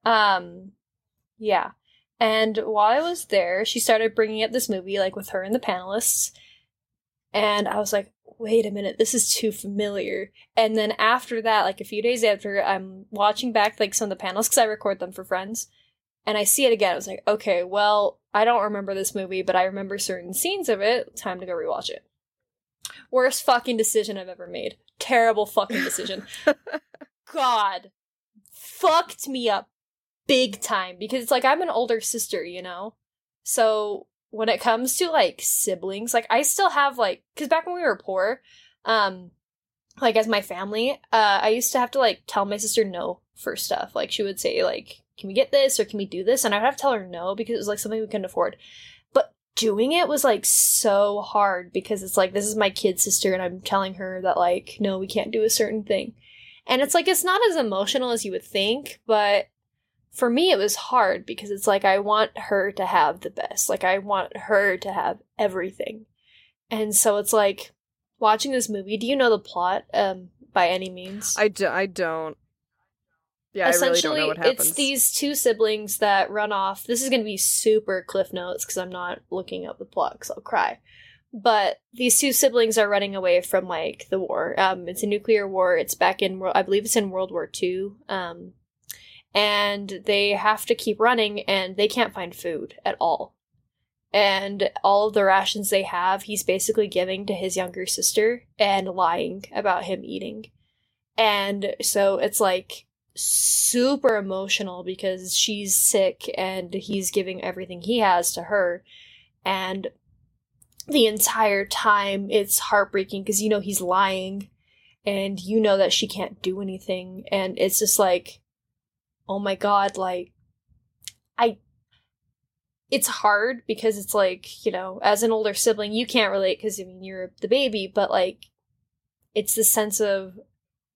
Um, yeah. And while I was there, she started bringing up this movie, like with her and the panelists, and I was like, wait a minute, this is too familiar. And then after that, like a few days after, I'm watching back like some of the panels because I record them for friends, and I see it again. I was like, okay, well, I don't remember this movie, but I remember certain scenes of it. Time to go rewatch it. Worst fucking decision I've ever made. Terrible fucking decision. God, fucked me up big time because it's like I'm an older sister, you know? So when it comes to like siblings, like I still have like, because back when we were poor, um, like as my family, uh, I used to have to like tell my sister no for stuff. Like she would say like, "Can we get this or can we do this?" And I'd have to tell her no because it was like something we couldn't afford. But doing it was like so hard because it's like this is my kid sister and I'm telling her that like no, we can't do a certain thing. And it's like it's not as emotional as you would think, but for me it was hard because it's like I want her to have the best. Like I want her to have everything. And so it's like watching this movie, do you know the plot um by any means? I, do, I don't. Yeah, I really don't know what happens. it's these two siblings that run off. This is going to be super cliff notes because I'm not looking up the plot because I'll cry. But these two siblings are running away from like the war. Um, it's a nuclear war. It's back in, I believe it's in World War II. Um, and they have to keep running, and they can't find food at all. And all of the rations they have, he's basically giving to his younger sister and lying about him eating. And so it's like super emotional because she's sick and he's giving everything he has to her. And the entire time it's heartbreaking because you know he's lying and you know that she can't do anything. And it's just like, oh my god, like, I. It's hard because it's like, you know, as an older sibling, you can't relate because, I mean, you're the baby, but like, it's the sense of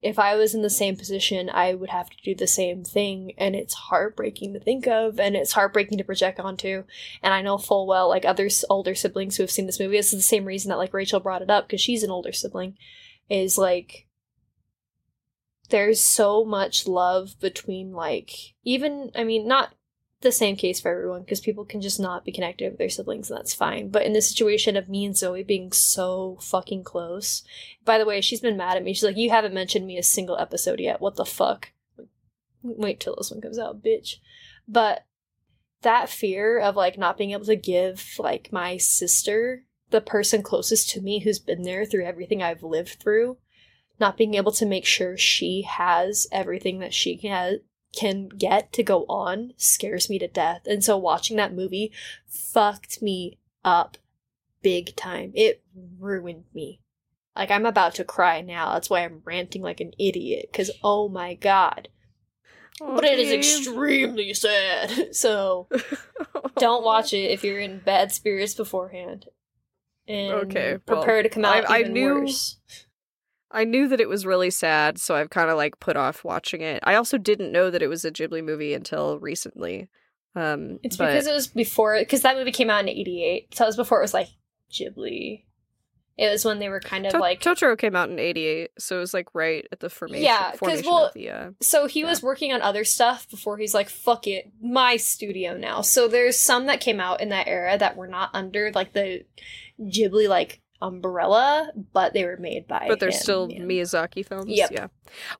if I was in the same position, I would have to do the same thing, and it's heartbreaking to think of, and it's heartbreaking to project onto. And I know full well, like other older siblings who have seen this movie, this is the same reason that like Rachel brought it up because she's an older sibling, is like there's so much love between like even I mean not the same case for everyone because people can just not be connected with their siblings and that's fine. But in the situation of me and Zoe being so fucking close, by the way, she's been mad at me. She's like, "You haven't mentioned me a single episode yet. What the fuck?" Wait till this one comes out, bitch. But that fear of like not being able to give like my sister, the person closest to me who's been there through everything I've lived through, not being able to make sure she has everything that she can can get to go on scares me to death. And so watching that movie fucked me up big time. It ruined me. Like I'm about to cry now. That's why I'm ranting like an idiot cuz oh my god. Oh, but it is extremely sad. So don't watch it if you're in bad spirits beforehand. And Okay, well, prepare to come out I- I even knew- worse. I knew that it was really sad, so I've kind of like put off watching it. I also didn't know that it was a Ghibli movie until recently. Um, It's but- because it was before because that movie came out in '88, so it was before it was like Ghibli. It was when they were kind of To- like Totoro came out in '88, so it was like right at the formation. Yeah, 'cause, formation well, the, uh, So he was working on other stuff before he's like, fuck it, my studio now. So there's some that came out in that era that were not under like the Ghibli like umbrella, but they were made by but they're him, still yeah. Miyazaki films. Yep. Yeah,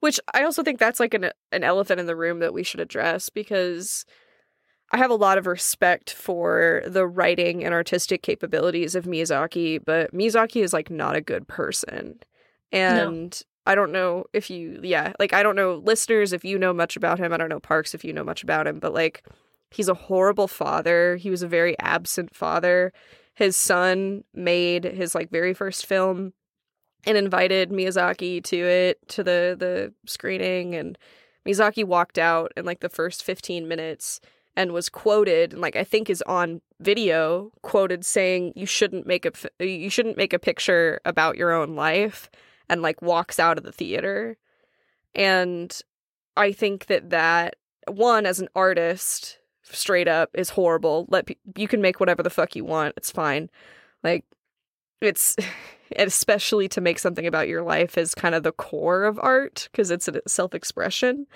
which I also think that's like an an elephant in the room that we should address because I have a lot of respect for the writing and artistic capabilities of Miyazaki, but Miyazaki is like not a good person, and. I don't know if you, yeah, like I don't know, listeners, if you know much about him. I don't know, Parks, if you know much about him, but like he's a horrible father. He was a very absent father. His son made his like very first film and invited Miyazaki to it to the the screening and Miyazaki walked out in like the first 15 minutes and was quoted and like I think is on video quoted saying you shouldn't make a you shouldn't make a picture about your own life and like walks out of the theater. And I think that that one as an artist straight up is horrible. Let pe- you can make whatever the fuck you want. It's fine. Like it's especially to make something about your life is kind of the core of art because it's a self-expression.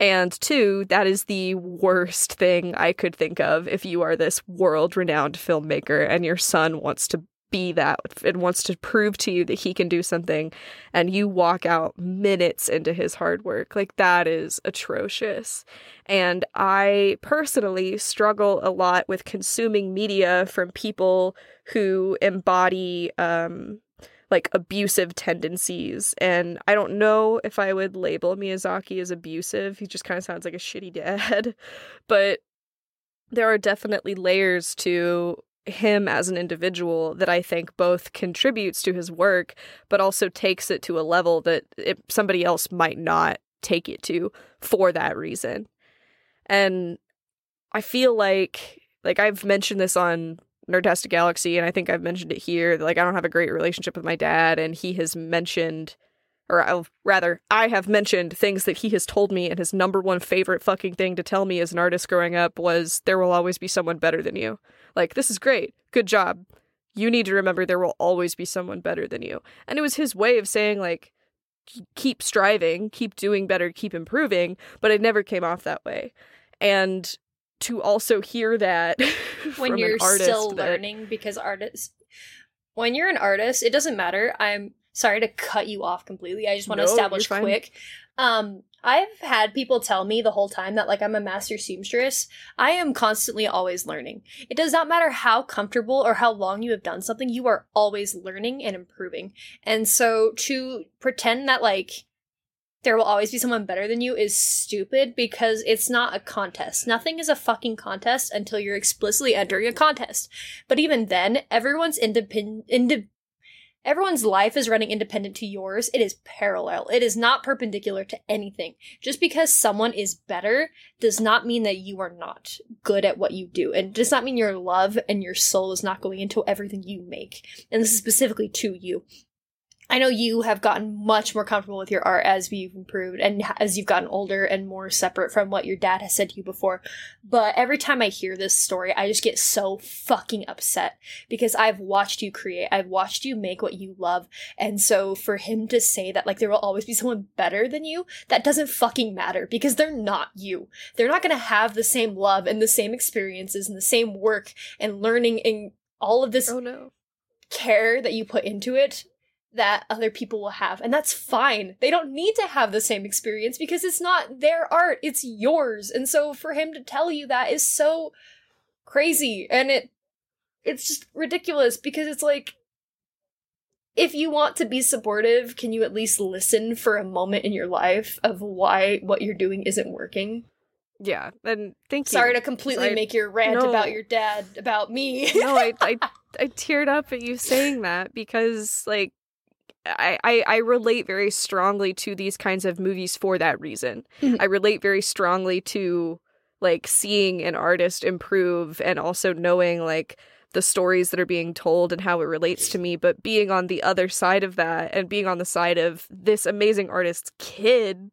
And two that is the worst thing i could think of if you are this world-renowned filmmaker and your son wants to be that and wants to prove to you that he can do something and you walk out minutes into his hard work. Like that is atrocious. And i personally struggle a lot with consuming media from people who embody um like abusive tendencies. And i don't know if i would label miyazaki as abusive. He just kind of sounds like a shitty dad. But there are definitely layers to him as an individual that i think both contributes to his work but also takes it to a level that it, somebody else might not take it to for that reason and i feel like like i've mentioned this on Nerdtastic Galaxy, and I think I've mentioned it here. Like, I don't have a great relationship with my dad, and he has mentioned, or I'll, rather, I have mentioned things that he has told me, and his number one favorite fucking thing to tell me as an artist growing up was, There will always be someone better than you. Like, this is great. Good job. You need to remember there will always be someone better than you. And it was his way of saying, like, keep striving, keep doing better, keep improving, but it never came off that way. And to also hear that when you're still that- learning because artists when you're an artist it doesn't matter i'm sorry to cut you off completely i just want to No, establish quick um i've had people tell me the whole time that like i'm a master seamstress i am constantly always learning it does not matter how comfortable or how long you have done something you are always learning and improving and so to pretend that like there will always be someone better than you is stupid because it's not a contest. Nothing is a fucking contest until you're explicitly entering a contest. But even then, everyone's independent. Everyone's life is running independent to yours. It is parallel. It is not perpendicular to anything. Just because someone is better does not mean that you are not good at what you do, and does not mean your love and your soul is not going into everything you make. And this is specifically to you. I know you have gotten much more comfortable with your art as you've improved and as you've gotten older and more separate from what your dad has said to you before. But every time I hear this story, I just get so fucking upset because I've watched you create, I've watched you make what you love. And so for him to say that, like, there will always be someone better than you, that doesn't fucking matter because they're not you. They're not gonna have the same love and the same experiences and the same work and learning and all of this Oh no. care that you put into it that other people will have. And that's fine. They don't need to have the same experience because it's not their art, it's yours. And so for him to tell you that is so crazy and it it's just ridiculous because it's like if you want to be supportive, can you at least listen for a moment in your life of why what you're doing isn't working? Yeah, and thank you. Sorry to completely Sorry. make your rant No. about your dad about me. no, I, I I teared up at you saying that because like I, I I relate very strongly to these kinds of movies for that reason. Mhm. I relate very strongly to like seeing an artist improve and also knowing like the stories that are being told and how it relates to me, but being on the other side of that and being on the side of this amazing artist's kid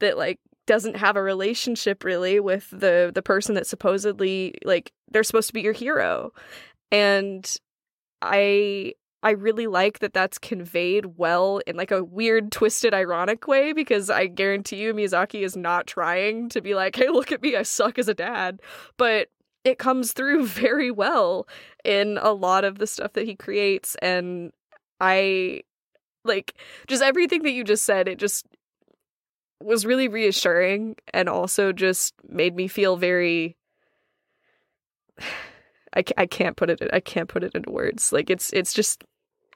that like doesn't have a relationship really with the the person that supposedly like they're supposed to be your hero and i i really like that that's conveyed well in like a weird twisted ironic way because i guarantee you miyazaki is not trying to be like hey look at me i suck as a dad but it comes through very well in a lot of the stuff that he creates and i like just everything that you just said it just was really reassuring and also just made me feel very I, I can't put it I can't put it into words. Like it's it's just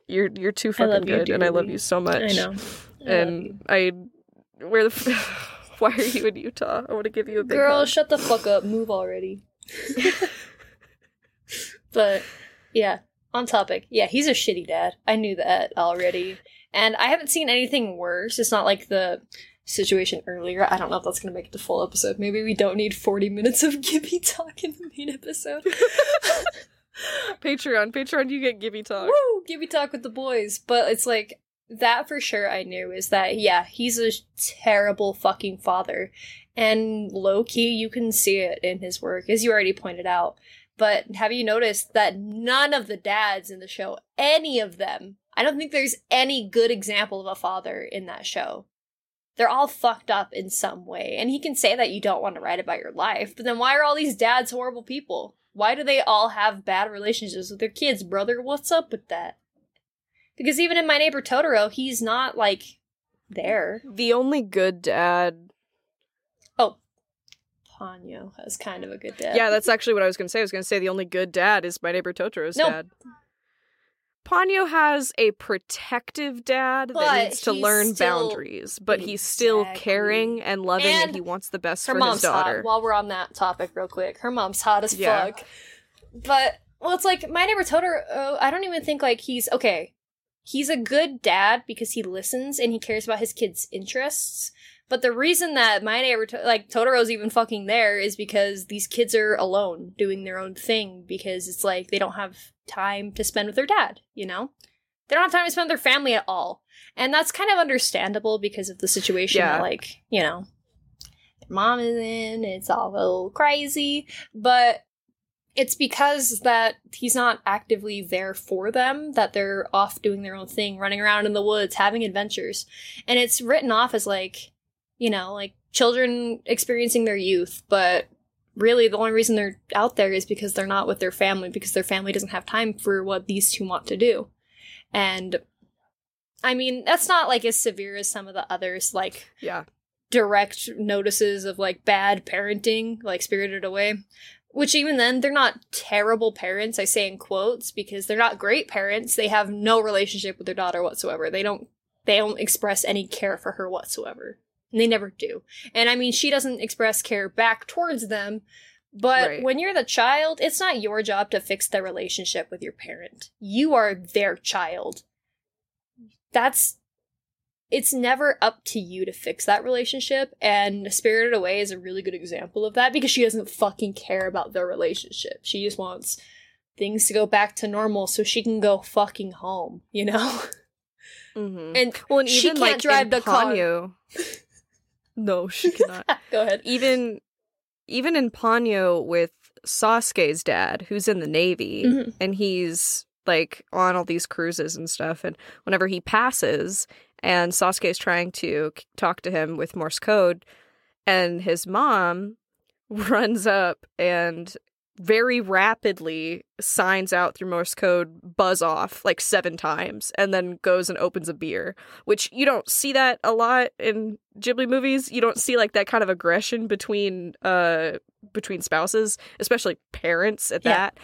you're you're too fucking good and I love you so much. I know. I. And I where the f- why are you in Utah? I want to give you a big Girl, hug. shut the fuck up. Move already. but yeah, on topic. Yeah, he's a shitty dad. I knew that already. And I haven't seen anything worse. It's not like the situation earlier. I don't know if that's going to make it the full episode. Maybe we don't need 40 minutes of Gibby talk in the main episode. Patreon, Patreon, you get Gibby talk. Woo! Gibby talk with the boys. But it's like, that for sure I knew is that, yeah, he's a terrible fucking father. And low key, you can see it in his work, as you already pointed out. But have you noticed that none of the dads in the show, any of them, I don't think there's any good example of a father in that show. They're all fucked up in some way. And he can say that you don't want to write about your life, but then why are all these dads horrible people? Why do they all have bad relationships with their kids, brother? What's up with that? Because even in My Neighbor Totoro, he's not like there. The only good dad. Oh, Ponyo has kind of a good dad. Yeah, that's actually what I was going to say. I was going to say the only good dad is my neighbor Totoro's No. dad. Ponyo has a protective dad But that needs to learn boundaries, but he's still caring and loving and, And he wants the best her for mom's his daughter. hot. While we're on that topic, real quick, her mom's hot as Yeah. fuck. But well, it's like my neighbor Totoro. Uh, I don't even think like he's okay. He's a good dad because he listens and he cares about his kids' interests. But the reason that my neighbor, like Totoro's even fucking there, is because these kids are alone doing their own thing because it's like they don't have time to spend with their dad. You know, they don't have time to spend with their family at all, and that's kind of understandable because of the situation Yeah. that, like, you know, their mom is in. It's all a little crazy, but it's because that he's not actively there for them that they're off doing their own thing running around in the woods having adventures and it's written off as like you know like children experiencing their youth but really the only reason they're out there is because they're not with their family because their family doesn't have time for what these two want to do and i mean that's not like as severe as some of the others like Yeah. direct notices of like bad parenting, like Spirited Away. Which even then, they're not terrible parents. I say in quotes because they're not great parents. They have no relationship with their daughter whatsoever. They don't. They don't express any care for her whatsoever. They never do. And I mean, she doesn't express care back towards them. But Right. when you're the child, it's not your job to fix the relationship with your parent. You are their child. That's it's never up to you to fix that relationship and spirited away is a really good example of that because she doesn't fucking care about their relationship she just wants things to go back to normal so she can go fucking home you know Mm-hmm. and well, and she even can't like drive the car. No, she cannot. go ahead even even in Ponyo with Sasuke's dad, who's in the navy, Mhm. and he's like on all these cruises and stuff, and whenever he passes, and Sasuke's trying to talk to him with Morse code, and his mom runs up and very rapidly signs out through Morse code buzz off like seven times and then goes and opens a beer, which you don't see that a lot in Ghibli movies. You don't see like that kind of aggression between uh between spouses, especially parents at Yeah. that.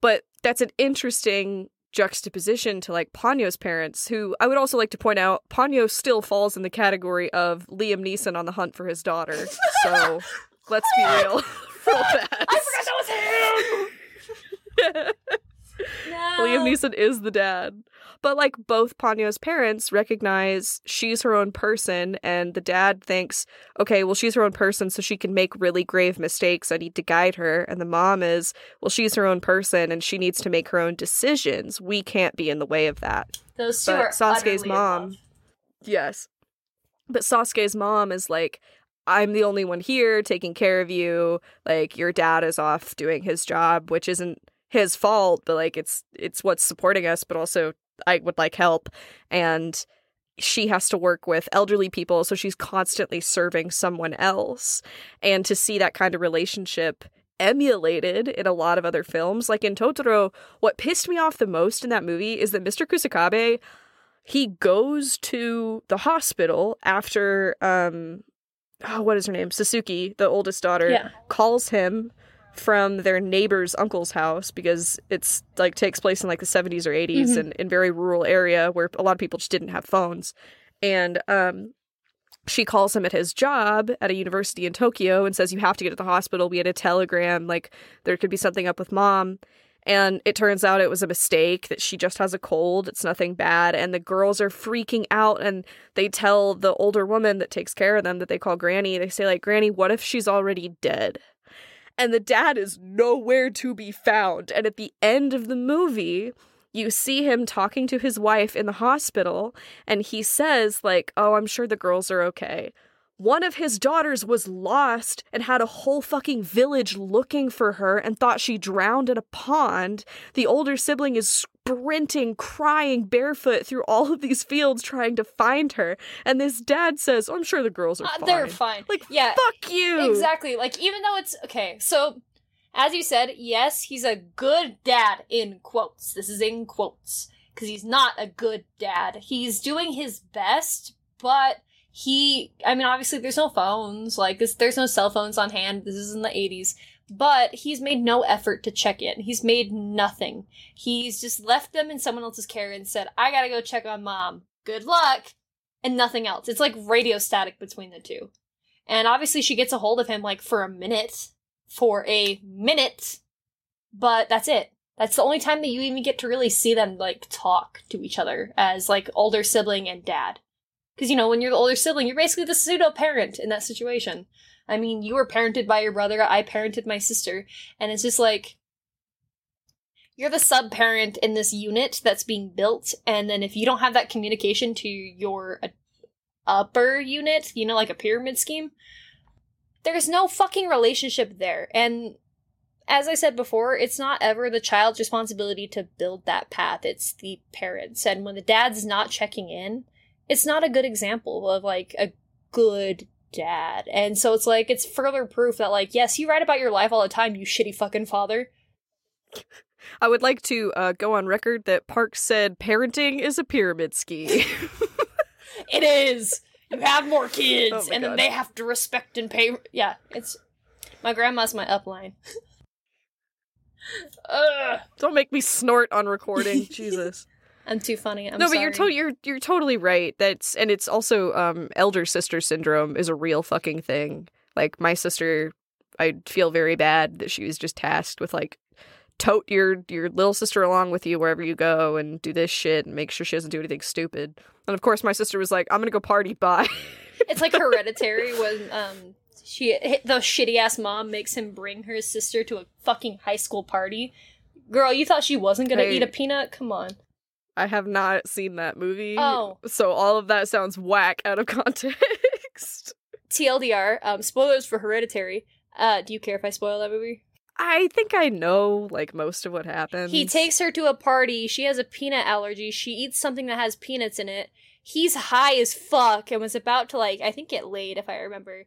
But that's an interesting juxtaposition to like Ponyo's parents, who I would also like to point out Ponyo still falls in the category of Liam Neeson on the hunt for his daughter. So let's be real. real fast. i forgot that no. Liam Neeson is the dad. But like both Ponyo's parents recognize she's her own person and the dad thinks, okay, well she's her own person so she can make really grave mistakes. I need to guide her. And the mom is, well she's her own person and she needs to make her own decisions. We can't be in the way of that. those two but are Sasuke's mom- Yes. But Sasuke's mom is like, I'm the only one here taking care of you. Like your dad is off doing his job, which isn't his fault, but like it's it's what's supporting us, but also I would like help and she has to work with elderly people, so she's constantly serving someone else. And to see that kind of relationship emulated in a lot of other films, like in Totoro, what pissed me off the most in that movie is that Mr. Kusakabe he goes to the hospital after um oh, what is her name? Satsuki, the oldest daughter, Yeah. calls him from their neighbor's uncle's house because it's like takes place in like the 70s or 80s Mhm. and in very rural area where a lot of people just didn't have phones and um she calls him at his job at a university in Tokyo and says you have to get to the hospital we had a telegram like there could be something up with mom and it turns out it was a mistake that she just has a cold. It's nothing bad. And the girls are freaking out and they tell the older woman that takes care of them that they call granny they say like granny what if she's already dead? And the dad is nowhere to be found. And at the end of the movie you see him talking to his wife in the hospital and he says like oh i'm sure the girls are okay one of his daughters was lost and had a whole fucking village looking for her and thought she drowned in a pond. The older sibling is sprinting, crying barefoot through all of these fields trying to find her. And this dad says, oh, I'm sure the girls are Uh, fine. they're fine. Like, yeah, fuck you. exactly. Like even though it's okay, so as you said, yes, he's a good dad in quotes. This is in quotes because he's not a good dad. He's doing his best, but he I mean obviously there's no phones, like this, there's no cell phones on hand. This is in the 80s. But he's made no effort to check in. He's made nothing. He's just left them in someone else's care and said, "I got to go check on mom. Good luck." And nothing else. It's like radio static between the two. And obviously she gets a hold of him like for a minute. For a minute. But that's it. That's the only time that you even get to really see them like talk to each other as like older sibling and dad. Because you know, when you're the older sibling, you're basically the pseudo parent in that situation. I mean, you were parented by your brother, I parented my sister, and it's just like you're the sub parent in this unit that's being built, and then if you don't have that communication to your uh, upper unit, you know, like a pyramid scheme, there's no fucking relationship there. And as I said before, it's not ever the child's responsibility to build that path, it's the parents. And when the dad's not checking in, it's not a good example of like a good dad. And so it's like, it's further proof that, like, yes, you write about your life all the time, you shitty fucking father. I would like to uh, go on record that Park said parenting is a pyramid scheme. It is! You have more kids, Oh and then they have to respect and pay. Yeah, it's. My grandma's my upline. Ugh. Don't make me snort on recording. Jesus. I'm too funny. I'm no, but you're sorry. to- you're you're totally right. That's and it's also um elder sister syndrome is a real fucking thing. Like my sister, I feel very bad that she was just tasked with like tote your your little sister along with you wherever you go and do this shit and make sure she doesn't do anything stupid. And of course, my sister was like, "I'm gonna go party." Bye. It's like hereditary when um she the shitty ass mom makes him bring her sister to a fucking high school party. Girl, you thought she wasn't gonna Hey. eat a peanut? Come on. I have not seen that movie. Oh. so all of that sounds whack out of context. TLDR, um, spoilers for Hereditary. Uh, do you care if I spoil that movie? I think I know like most of what happens. He takes her to a party. She has a peanut allergy. She eats something that has peanuts in it. He's high as fuck and was about to like I think get laid if I remember.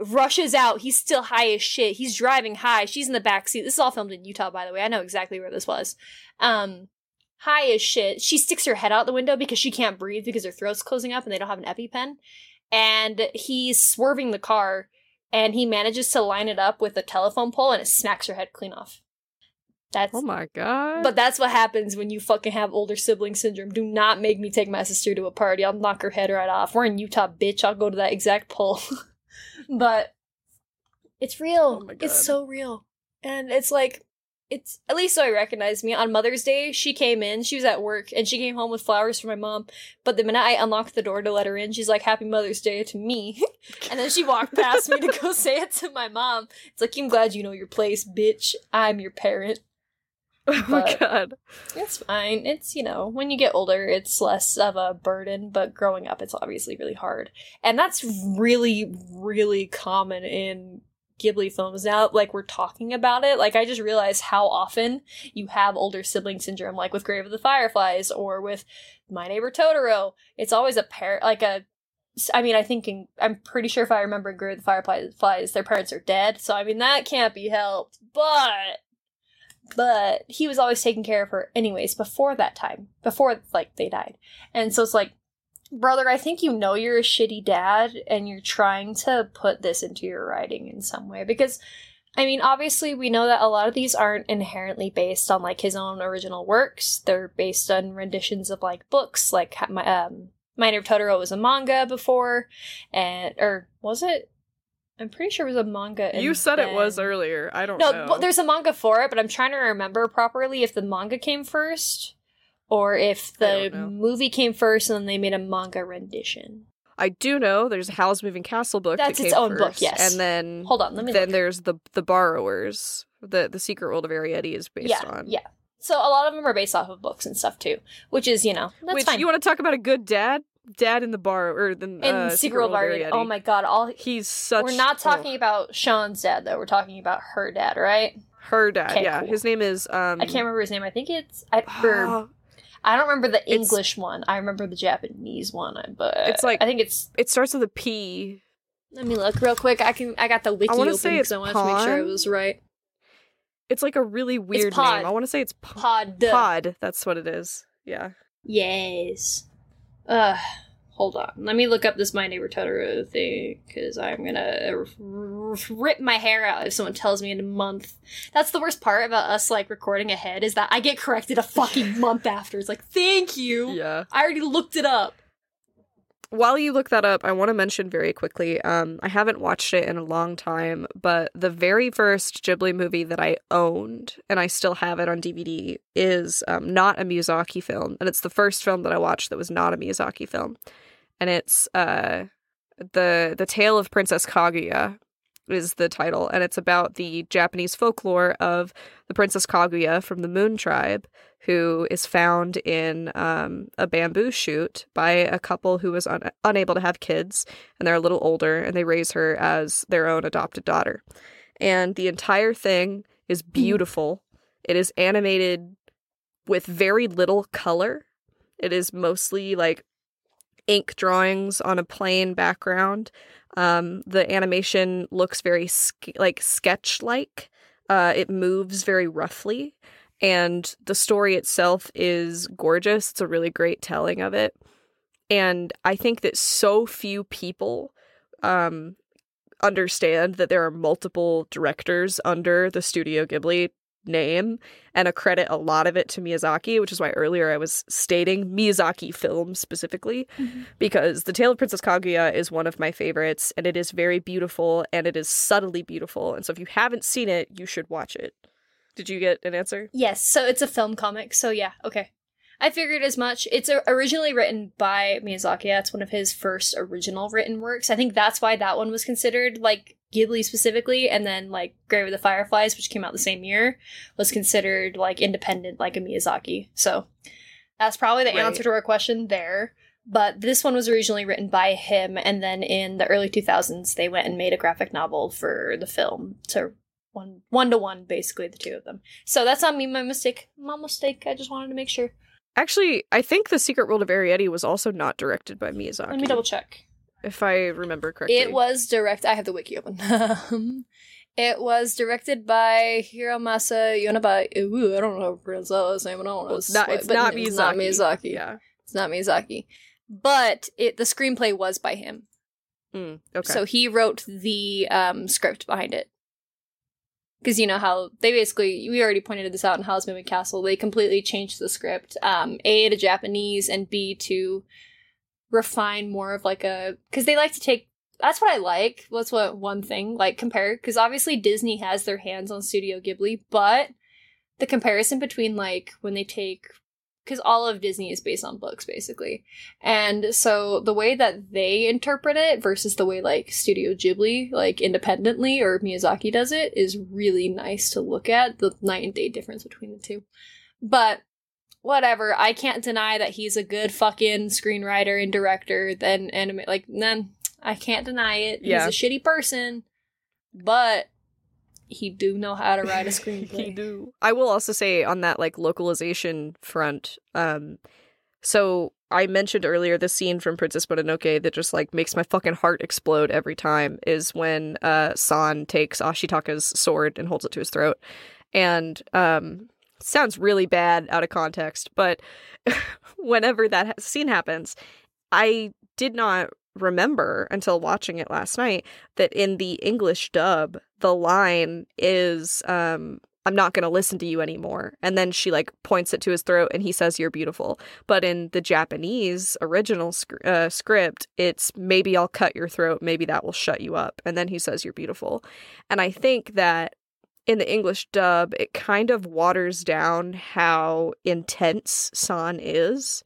Rushes out. He's still high as shit. He's driving high. She's in the back seat. This is all filmed in Utah, by the way. I know exactly where this was. Um, high as shit. She sticks her head out the window because she can't breathe because her throat's closing up and they don't have an EpiPen. And he's swerving the car and he manages to line it up with a telephone pole and it smacks her head clean off. That's Oh my god. but that's what happens when you fucking have older sibling syndrome. Do not make me take my sister to a party. I'll knock her head right off. We're in Utah, bitch. I'll go to that exact pole. but it's real. Oh my It's so real. And it's like it's at least so I recognize me. On Mother's Day, she came in, she was at work, and she came home with flowers for my mom. But the minute I unlocked the door to let her in, she's like, Happy Mother's Day to me. and then she walked past me to go say it to my mom. It's like, I'm glad you know your place, bitch. I'm your parent. Oh my god. It's fine. It's, you know, when you get older, it's less of a burden, but growing up, it's obviously really hard. And that's really, really common in Ghibli films now. Like, we're talking about it. Like, I just realized how often you have older sibling syndrome, like with Grave of the Fireflies or with My Neighbor Totoro. It's always a pair, like a. I mean, I think in, I'm pretty sure if I remember Grave of the Fireflies, their parents are dead. So, I mean, that can't be helped. But but he was always taking care of her anyways before that time before like they died and so it's like brother i think you know you're a shitty dad and you're trying to put this into your writing in some way because i mean obviously we know that a lot of these aren't inherently based on like his own original works they're based on renditions of like books like my um my neighbor totoro was a manga before and or was it i'm pretty sure it was a manga and You said it was earlier. I don't no, know. but there's a manga for it, but I'm trying to remember properly if the manga came first or if the movie came first and then they made a manga rendition. I do know there's a Howl's Moving Castle book. That's that its own book, yes. And then Hold on, let me then look. there's the the borrowers. The the Secret World of Arrietty is based yeah, on. yeah. So a lot of them are based off of books and stuff too, which is you know that's Which fine. you want to talk about a good dad? Dad in the bar or the and uh, Secret World of Arrietty. Oh my god! All He's such. we're not oh, talking about Sean's dad though. We're talking about her dad, right? her dad. Okay, yeah, cool. his name is. um I can't remember his name. I think it's I. Or, oh, I don't remember the It's- English one. I remember the Japanese one, but It's like- I think it's it starts with a P. Let me look real quick. I can. I got the wiki wanna open because I wanted to make sure it was right. It's like a really weird name. I want to say it's Pod. Pod. That's what it is. Yeah. Yes. Uh, hold on. Let me look up this My Neighbor Totoro thing because I'm gonna r- r- rip my hair out if someone tells me in a month. That's the worst part about us like recording ahead is that I get corrected a fucking month after. It's like, thank you. Yeah. I already looked it up. While you look that up, I want to mention very quickly. Um, I haven't watched it in a long time, but the very first Ghibli movie that I owned, and I still have it on DVD, is um, not a Miyazaki film, and it's the first film that I watched that was not a Miyazaki film, and it's uh, the the Tale of Princess Kaguya is the title, and it's about the Japanese folklore of the Princess Kaguya from the Moon Tribe, who is found in um, a bamboo shoot by a couple who was un- unable to have kids, and they're a little older, and they raise her as their own adopted daughter. And the entire thing is beautiful. It is animated with very little color. It is mostly like ink drawings on a plain background. Um, the animation looks very sk- like sketch like. Uh, it moves very roughly, and the story itself is gorgeous. It's a really great telling of it, and I think that so few people um, understand that there are multiple directors under the Studio Ghibli name and accredit a lot of it to Miyazaki, which is why earlier I was stating Miyazaki films specifically mm-hmm. because The Tale of Princess Kaguya is one of my favorites and it is very beautiful and it is subtly beautiful. And so if you haven't seen it, you should watch it. Did you get an answer? Yes, so it's a film comic. So yeah, okay. I figured as much. It's uh, originally written by Miyazaki. That's one of his first original written works. I think that's why that one was considered like Ghibli specifically, and then like Grave of the Fireflies, which came out the same year, was considered like independent, like a Miyazaki. So that's probably the Right. answer to our question there. But this one was originally written by him, and then in the early 2000s, they went and made a graphic novel for the film to one one to one, basically the two of them. So that's not me, my mistake. My mistake. I just wanted to make sure. Actually, I think The Secret World of Arrietty was also not directed by Miyazaki. Let me double check. If I remember correctly. It was direct. I have the wiki open. Um, it was directed by Hiromasa Yonaba. Ooh, I don't know how to pronounce that last name. I don't know. it's not, it's not Miyazaki. It's not Miyazaki. Yeah. It's not Miyazaki. But it the screenplay was by him. Mm, okay. So he wrote the um, script behind it. Because you know how they basically, we already pointed this out in Howl's Moving Castle, they completely changed the script. Um, a, to Japanese, and B, to refine more of like a. Because they like to take. That's what I like. That's what one thing, like, compare. Because obviously Disney has their hands on Studio Ghibli, but the comparison between like when they take because all of Disney is based on books, basically. And so the way that they interpret it versus the way like Studio Ghibli, like independently, or Miyazaki does it, is really nice to look at the night and day difference between the two. But whatever, I can't deny that he's a good fucking screenwriter and director. Then anime, like, then I can't deny it. Yeah. He's a shitty person, but he do know how to write a screenplay. he do. I will also say on that like localization front, um so I mentioned earlier the scene from Princess Mononoke that just like makes my fucking heart explode every time is when uh San takes Ashitaka's sword and holds it to his throat. And um sounds really bad out of context, but whenever that ha- scene happens, I did not remember until watching it last night that in the English dub, the line is um I'm not going to listen to you anymore. And then she like points it to his throat and he says you're beautiful. But in the Japanese original sc- uh, script, it's maybe I'll cut your throat, maybe that will shut you up. And then he says you're beautiful. And I think that in the English dub, it kind of waters down how intense San is.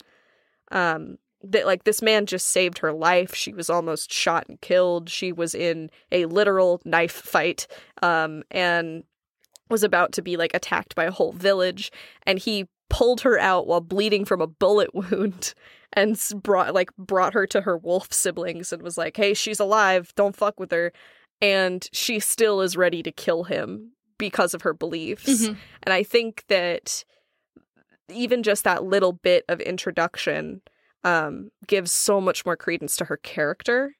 Um, that like this man just saved her life. She was almost shot and killed. She was in a literal knife fight, um, and was about to be like attacked by a whole village. And he pulled her out while bleeding from a bullet wound and brought like brought her to her wolf siblings and was like, "Hey, she's alive. Don't fuck with her." And she still is ready to kill him because of her beliefs. Mhm. And I think that even just that little bit of introduction um, gives so much more credence to her character.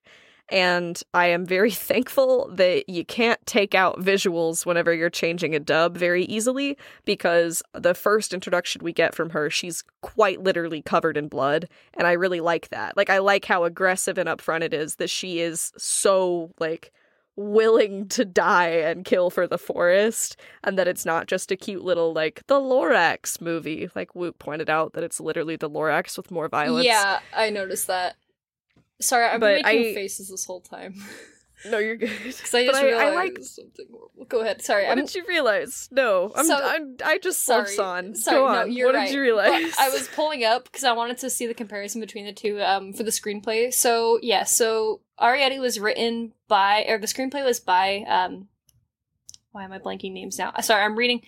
And I am very thankful that you can't take out visuals whenever you're changing a dub very easily because the first introduction we get from her, she's quite literally covered in blood. And I really like that. Like, I like how aggressive and upfront it is that she is so, like, willing to die and kill for the forest and that it's not just a cute little like the Lorax movie. Like Woot pointed out that it's literally the Lorax with more violence. Yeah, I noticed that. Sorry, I've But been making I- faces this whole time no you're good because I But just I- I like- something horrible. Go ahead. Sorry, what I'm did you realize no I'm, So- I'm I just sorry. love San Sorry, Go no, on. you're what right. did you realize I was pulling up because I wanted to see the comparison between the two um, for the screenplay. So yeah, so Arrietty was written by, or the screenplay was by. Um, why am I blanking names now? Sorry, I'm reading.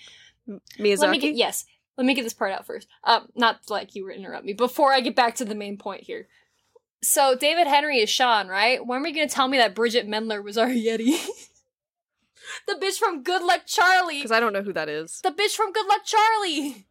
Miyazaki Let me get yes. Let me get this part out first. Um, not like you were interrupt me before I get back to the main point here. So David Henrie is Sean, right? When are you gonna tell me that Bridgit Mendler was Arrietty? the bitch from Good Luck Charlie. because I don't know who that is The bitch from Good Luck Charlie.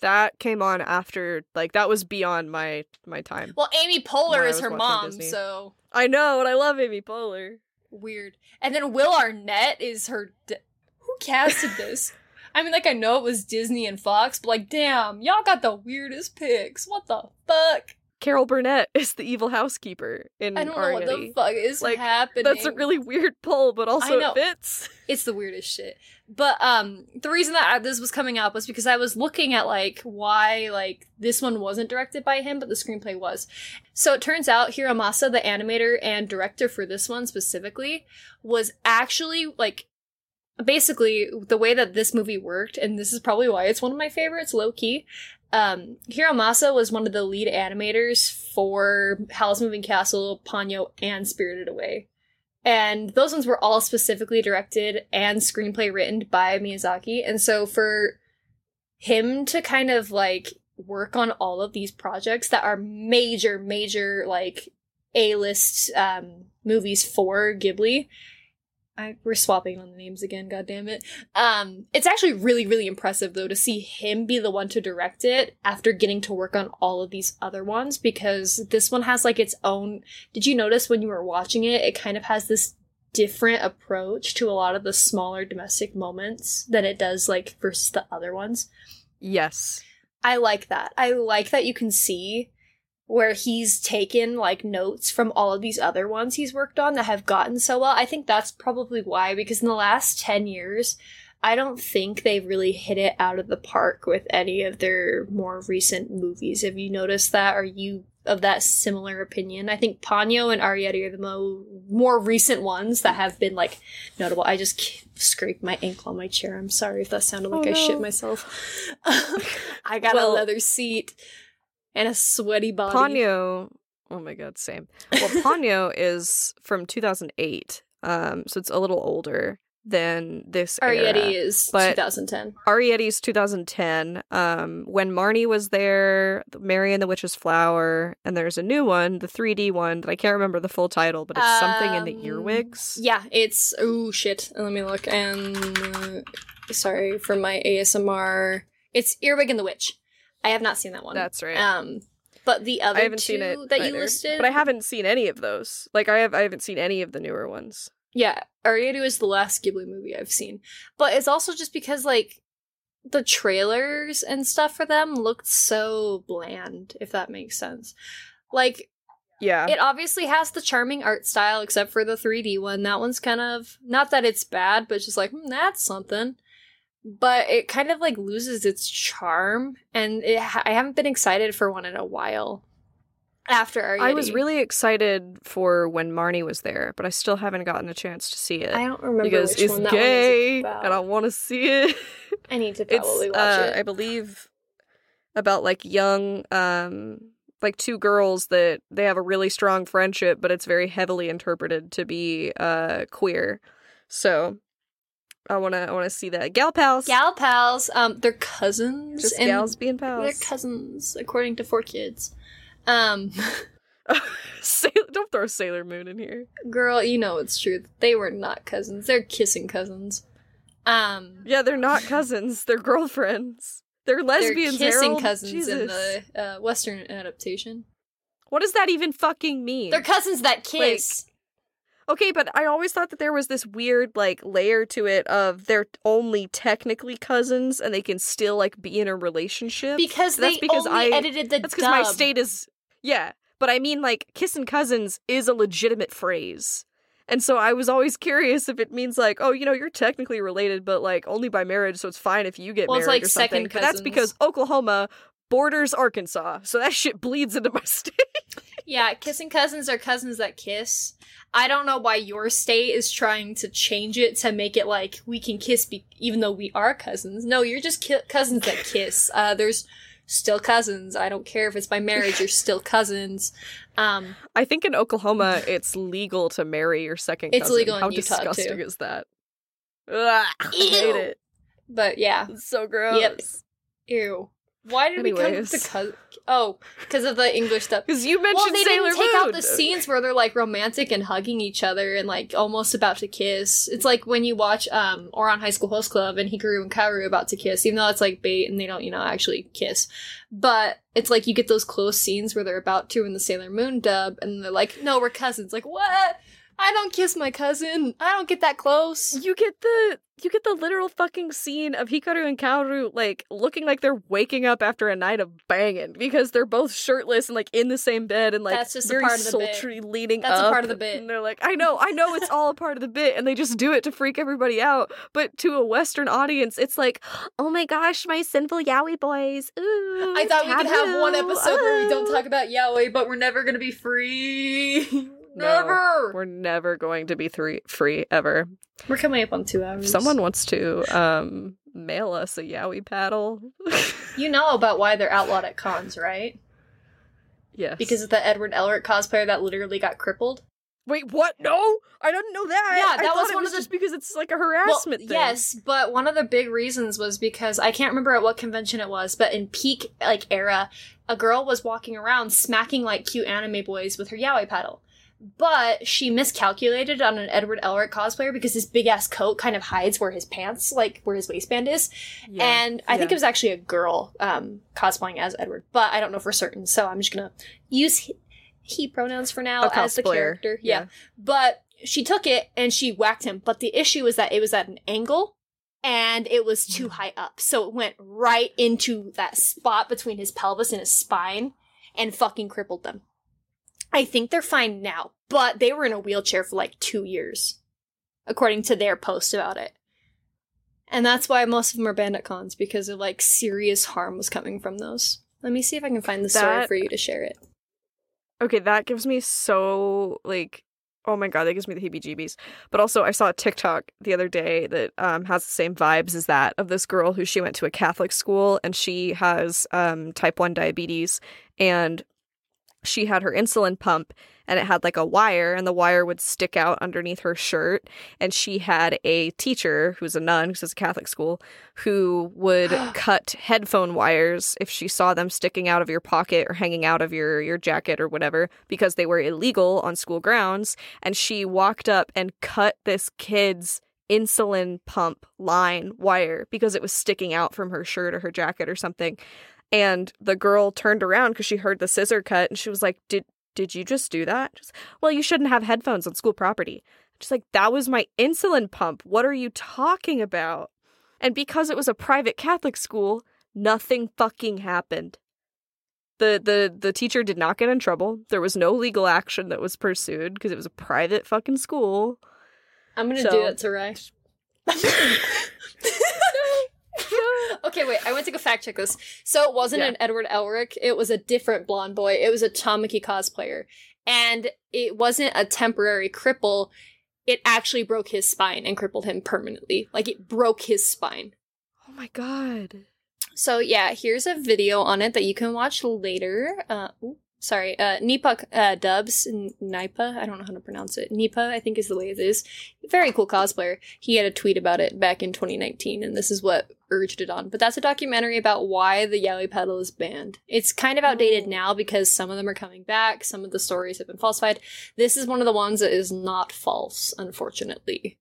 that came on after like that was beyond my my time Well, Amy Poehler is her mom, Disney. so I know and I love Amy Poehler weird. And then Will Arnett is her. Who casted this? I mean, like I know it was Disney and Fox, but like, damn, y'all got the weirdest picks. What the fuck? Carol Burnett is the evil housekeeper in I don't know what the fuck is Like, happening. That's a really weird pull, but also it fits. it's the weirdest shit. But um, the reason that I- this was coming up was because I was looking at like why like this one wasn't directed by him, but the screenplay was. So it turns out Hiramasa, the animator and director for this one specifically, was actually like basically the way that this movie worked, and this is probably why it's one of my favorites, low key. Um, Hiramasa was one of the lead animators for Howl's Moving Castle, Ponyo, and Spirited Away. And those ones were all specifically directed and screenplay written by Miyazaki. And so for him to kind of like work on all of these projects that are major, major like A-list um, movies for Ghibli. I, we're swapping on the names again, god damn it. Um, it's actually really, really impressive though to see him be the one to direct it after getting to work on all of these other ones because this one has like its own did you notice when you were watching it, it kind of has this different approach to a lot of the smaller domestic moments than it does like versus the other ones? Yes. I like that. I like that you can see where he's taken like notes from all of these other ones he's worked on that have gotten so well. I think that's probably why because in the last 10 years I don't think they've really hit it out of the park with any of their more recent movies. Have you noticed that? Are you of that similar opinion? I think Ponyo and Arrietty are the mo- more recent ones that have been like notable. I just k- scraped my ankle on my chair. I'm sorry if that sounded like Oh, I shit myself. I got Well- a leather seat and a sweaty body. Ponyo. Oh my god, same. Well, Ponyo is from 2008, um, so it's a little older than this. Arrietty is but- 2010. Arrietty's 2010. Um, when Marnie was there, Mary and the Witch's Flower, and there's a new one, the 3D one that I can't remember the full title, but it's something in the Um, earwigs. Yeah, it's oh shit. Let me look. And uh, sorry for my ASMR. It's Earwig and the Witch. I have not seen that one. That's right. Um, but the other I haven't two seen it that you listed, but I haven't seen any of those. Like I have, I haven't seen any of the newer ones. Yeah, Arrietty was the last Ghibli movie I've seen. But it's also just because like the trailers and stuff for them looked so bland, if that makes sense. Like Yeah, it obviously has the charming art style except for the 3D one. That one's kind of not that it's bad, but just like, hmm, that's something. But it kind of like loses its charm and it ha- I haven't been excited for one in a while. After Arrietty. I was really excited for when Marnie was there, but I still haven't gotten a chance to see it I don't remember because it's gay, and I want to see it. I need to it's probably watch uh, it. I believe about like young um like two girls that they have a really strong friendship but it's very heavily interpreted to be uh queer so i want to i want to see that gal pals Gal pals, um, they're cousins. just and gals being They're pals cousins, according to Four Kids. Um, Sailor, don't throw sailor moon in here girl, you know it's true. They were not cousins. They're kissing cousins. Um, yeah they're not cousins they're girlfriends they're lesbians. they're kissing Harold. cousins Jesus. in the uh, Western adaptation. what does that even fucking mean They're cousins that kiss. Okay, but I always thought that there was this weird like layer to it of they're only technically cousins and they can still like be in a relationship. because that's they because only I- edited the That's because my state is yeah, but I mean like kissing cousins is a legitimate phrase. And so I was always curious if it means like, oh, you know, you're technically related, but like only by marriage, so it's fine if you get Well, it's married like or something. second But that's because Oklahoma borders Arkansas, so that shit bleeds into my state. Yeah, kissing cousins are cousins that kiss. I don't know why your state is trying to change it to make it like we can kiss be- even though we are cousins. No, you're just ki- cousins that kiss. Uh, there's still cousins. I don't care if it's by marriage, you're still cousins. Um, I think in Oklahoma it's legal to marry your second cousin. It's legal in How Utah, too. disgusting is that? Ugh, I hate it. but yeah, It's so gross. Yep. ew. Why did we come Anyways. to cousin? Oh, because of the English stuff. Because you mentioned Well, they Sailor didn't take Moon. out the scenes where they're like romantic and hugging each other and like almost about to kiss. It's like when you watch um Ouran High School Host Club and Hikaru and Kaoru about to kiss, even though it's like bait and they don't, you know, actually kiss. But it's like you get those close scenes where they're about to in the Sailor Moon dub and they're like, no, we're cousins. Like, what? I don't kiss my cousin. I don't get that close. You get the you get the literal fucking scene of Hikaru and Kaoru like looking like they're waking up after a night of banging because they're both shirtless and like in the same bed and like That's just a very part of the bit. sultry leading That's a part of the bit. And they're like, I know, I know, it's all a part of the bit, and they just do it to freak everybody out. But to a Western audience, it's like, oh my gosh, my sinful yaoi boys. Ooh, I thought we could have one taboo, episode where we don't oh." talk about yaoi, but we're never gonna be free. No, never. We're never going to be three free ever. We're coming up on two hours. If hours. someone wants to um mail us a yaoi paddle, You know about why they're outlawed at cons, right? yes. Because of the Edward Elric cosplayer that literally got crippled. wait, what? No, I didn't know that. Yeah, I that thought was it one was of the- just because it's like a harassment thing. Yes, but one of the big reasons was because I can't remember at what convention it was, but in peak like era, a girl was walking around smacking like cute anime boys with her yaoi paddle. But she miscalculated on an Edward Elric cosplayer because his big ass coat kind of hides where his pants, like where his waistband is. Yeah, and I think it was actually a girl um, cosplaying as Edward, but I don't know for certain. So I'm just gonna use he, he pronouns for now as the character. Yeah. yeah. but she took it and she whacked him. But the issue was that it was at an angle and it was too Mm. high up, so it went right into that spot between his pelvis and his spine and fucking crippled them. I think they're fine now, but they were in a wheelchair for like two years, according to their post about it. And that's why most of them are banned at cons because of like serious harm was coming from those. Let me see if I can find the story That- for you to share it. Okay, that gives me so like Oh my god, that gives me the heebie-jeebies. But also, I saw a TikTok the other day that um, has the same vibes as that of this girl who she went to a Catholic school and she has um, type one diabetes, and she had her insulin pump and it had like a wire and the wire would stick out underneath her shirt. And she had a teacher who's a nun who's a catholic school who would cut headphone wires if she saw them sticking out of your pocket or hanging out of your your jacket or whatever because they were illegal on school grounds. And she walked up and cut this kid's insulin pump line wire because it was sticking out from her shirt or her jacket or something and the girl turned around because she heard the scissor cut and she was like, Did did you just do that? Just, well, you shouldn't have headphones on school property. Just like, that was my insulin pump. What are you talking about? And because it was a private Catholic school, nothing fucking happened. The the the teacher did not get in trouble. There was no legal action that was pursued because it was a private fucking school. I'm gonna So- do it to Ray. okay, wait. I went to go fact check this. So it wasn't Yeah. an Edward Elric. It was a different blonde boy. It was a Tamaki cosplayer, and it wasn't a temporary cripple. It actually broke his spine and crippled him permanently. Like it broke his spine. Oh my god. So yeah, here's a video on it that you can watch later. Uh, ooh, sorry, uh, Nipa uh, dubs Nipa. I don't know how to pronounce it. Nipa, I think is the way it is. Very cool cosplayer. He had a tweet about it back in 2019, and this is what urged it on. But that's a documentary about why the Yaoi paddle is banned. It's kind of outdated Oh. now because some of them are coming back. Some of the stories have been falsified. This is one of the ones that is not false, unfortunately.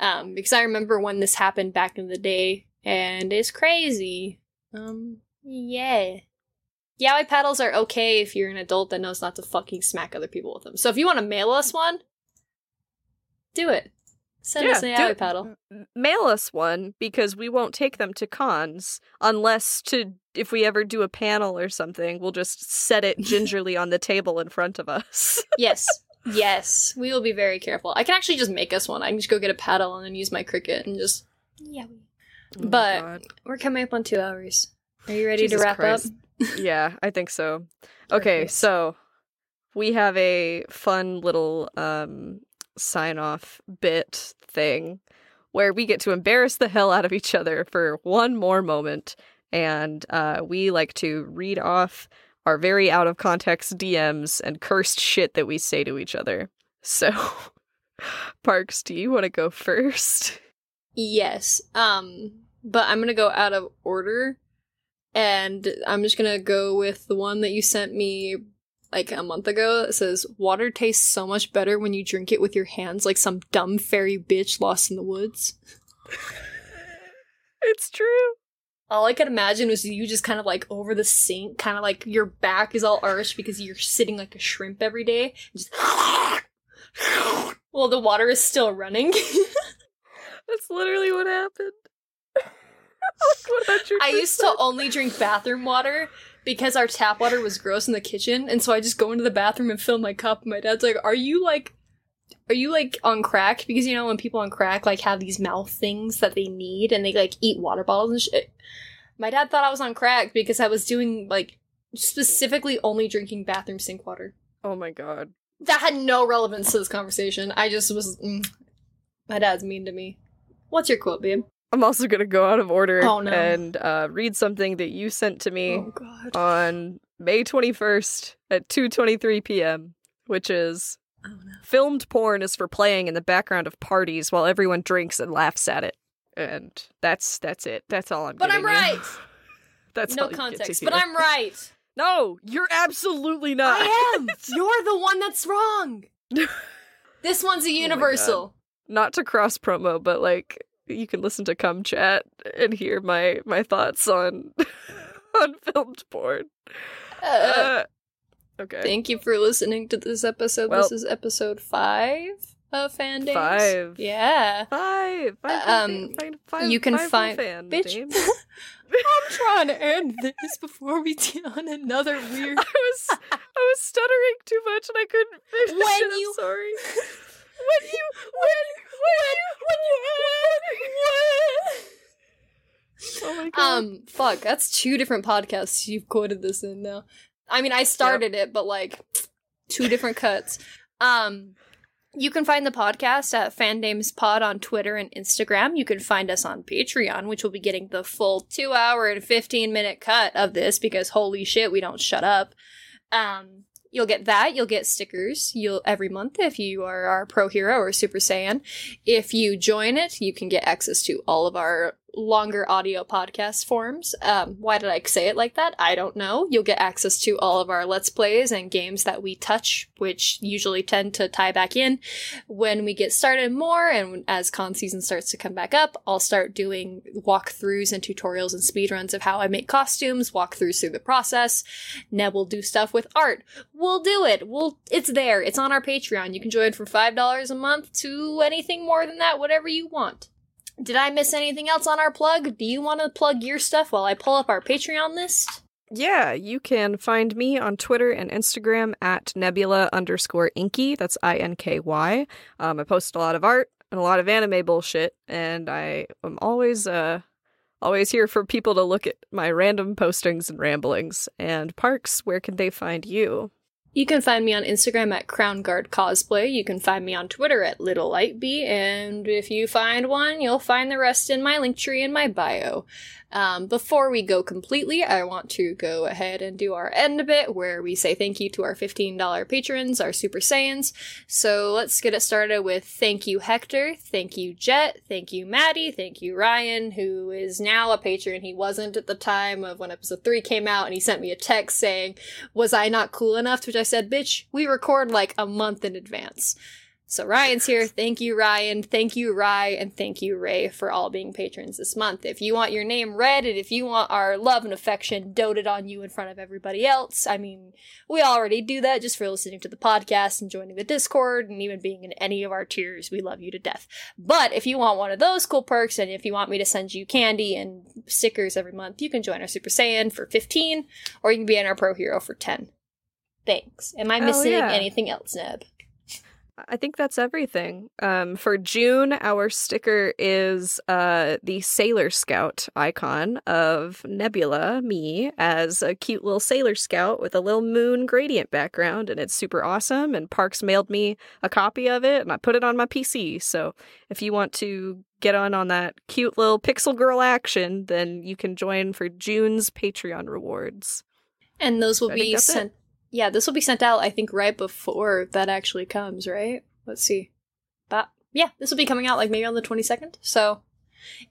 Um, because I remember when this happened back in the day, and it's crazy. Um, yeah. Yaoi paddles are okay if you're an adult that knows not to fucking smack other people with them. So if you want to mail us one, do it. Send us a do yaoi paddle. M- Mail us one because we won't take them to cons unless to if we ever do a panel or something, we'll just set it gingerly on the table in front of us. Yes. yes. We will be very careful. I can actually just make us one. I can just go get a paddle and then use my Cricut and just. Yeah. Oh But- God. We're coming up on two hours. Are you ready Jesus to wrap Christ. up? Yeah, I think so. Okay, so we have a fun little um sign off bit thing where we get to embarrass the hell out of each other for one more moment and uh we like to read off our very out of context DMs and cursed shit that we say to each other. So Parks, do you want to go first? Yes. Um, but I'm gonna go out of order, and I'm just gonna go with the one that you sent me like a month ago. It says water tastes so much better when you drink it with your hands, like some dumb fairy bitch lost in the woods. It's true. All I could imagine was you just kind of like over the sink, kind of like your back is all arched because you're sitting like a shrimp every day. Just well, the water is still running. That's literally what happened. What about your I used to only drink bathroom water because our tap water was gross in the kitchen, and so I just go into the bathroom and fill my cup. And my dad's like, "Are you like, are you like on crack?" Because you know when people on crack like have these mouth things that they need, and they like eat water bottles and shit. My dad thought I was on crack because I was doing like specifically only drinking bathroom sink water. Oh my god. That had no relevance to this conversation. I just was. Mm, my dad's mean to me. What's your quote, babe? I'm also gonna go out of order Oh, no. and uh, read something that you sent to me Oh on May 21st at 2:23 p.m., which is Oh no. filmed porn is for playing in the background of parties while everyone drinks and laughs at it. And that's that's it. That's all I'm. But I'm you. right. That's no all you get to context, but. I'm right. no. You're absolutely not. I am. You're the one that's wrong. This one's a universal. not to cross promo, but like you can listen to come chat and hear my my thoughts on on filmed porn. Uh, Uh, okay. thank you for listening to this episode. Well- this is episode five of Fandames. Five. Yeah. Five. five Um, five, five, you can five find- fan, Bitch. I'm trying to end this before we get on another weird. I was I was stuttering too much and I couldn't finish When it. I'm sorry. When you when when you when Oh my god. Um, fuck, that's two different podcasts you've quoted this in now. I mean, I started it, but like two different cuts. Um, You can find the podcast at Fandames Pod on Twitter and Instagram. You can find us on Patreon, which will be getting the full two hour and 15 minute cut of this because holy shit, we don't shut up. Um, you'll get that. You'll get stickers. You'll every month if you are our Pro Hero or Super Saiyan. If you join it, you can get access to all of our longer audio podcast forms. Um, why did I say it like that? I don't know. You'll get access to all of our Let's Plays and games that we touch, which usually tend to tie back in when we get started more. And as con season starts to come back up, I'll start doing walkthroughs and tutorials and speedruns of how I make costumes, walkthroughs through the process. Neb will do stuff with art. We'll do it. We'll, it's there. It's on our Patreon. You can join for $5 a month to anything more than that, whatever you want. Did I miss anything else on our plug? Do you want to plug your stuff while I pull up our Patreon list? Yeah, you can find me on Twitter and Instagram at nebula underscore inky. That's I N K Y. Um, I post a lot of art and a lot of anime bullshit, and I am always uh always here for people to look at my random postings and ramblings. And Parks, where can they find you? You can find me on Instagram at Crown Guard Cosplay. You can find me on Twitter at Little Lightbee, and if you find one, you'll find the rest in my Linktree in my bio. Um, before we go completely, I want to go ahead and do our end bit where we say thank you to our $15 patrons, our Super Saiyans. So let's get it started with thank you, Hector, thank you, Jet, thank you, Maddie, thank you, Ryan, who is now a patron. He wasn't at the time of when episode 3 came out, and he sent me a text saying, Was I not cool enough? To which I said, Bitch, we record like a month in advance. So Ryan's here. Thank you, Ryan. Thank you, Rye, and thank you, Ray, for all being patrons this month. If you want your name read and if you want our love and affection doted on you in front of everybody else, I mean, we already do that just for listening to the podcast and joining the Discord and even being in any of our tiers. We love you to death. But if you want one of those cool perks and if you want me to send you candy and stickers every month, you can join our Super Saiyan for 15 or you can be in our Pro Hero for 10. Thanks. Am I Hell missing yeah. anything else, Neb? I think that's everything. Um, for June, our sticker is uh, the Sailor Scout icon of Nebula, me, as a cute little Sailor Scout with a little moon gradient background, and it's super awesome. And Parks mailed me a copy of it, and I put it on my PC. So if you want to get on on that cute little pixel girl action, then you can join for June's Patreon rewards. And those will be sent. it. Yeah, this will be sent out. I think right before that actually comes. Right? Let's see. But yeah, this will be coming out like maybe on the twenty second. So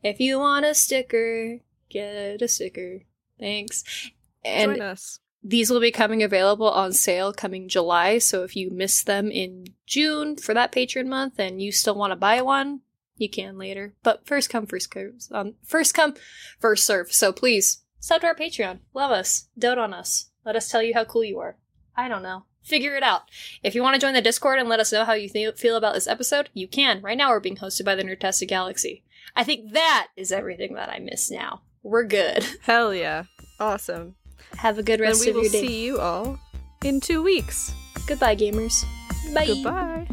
if you want a sticker, get a sticker. Thanks. And join us. these will be coming available on sale coming July. So if you miss them in June for that patron month and you still want to buy one, you can later. But first come, first serve. Um, first come, first serve. So please sub to our Patreon. Love us. Dote on us. Let us tell you how cool you are. I don't know. Figure it out. If you want to join the Discord and let us know how you th- feel about this episode, you can. Right now, we're being hosted by the Nerdtastic Galaxy. I think that is everything that I miss now. We're good. Hell yeah. Awesome. Have a good rest of will your day. And we will see you all in two weeks. Goodbye, gamers. Bye. Goodbye.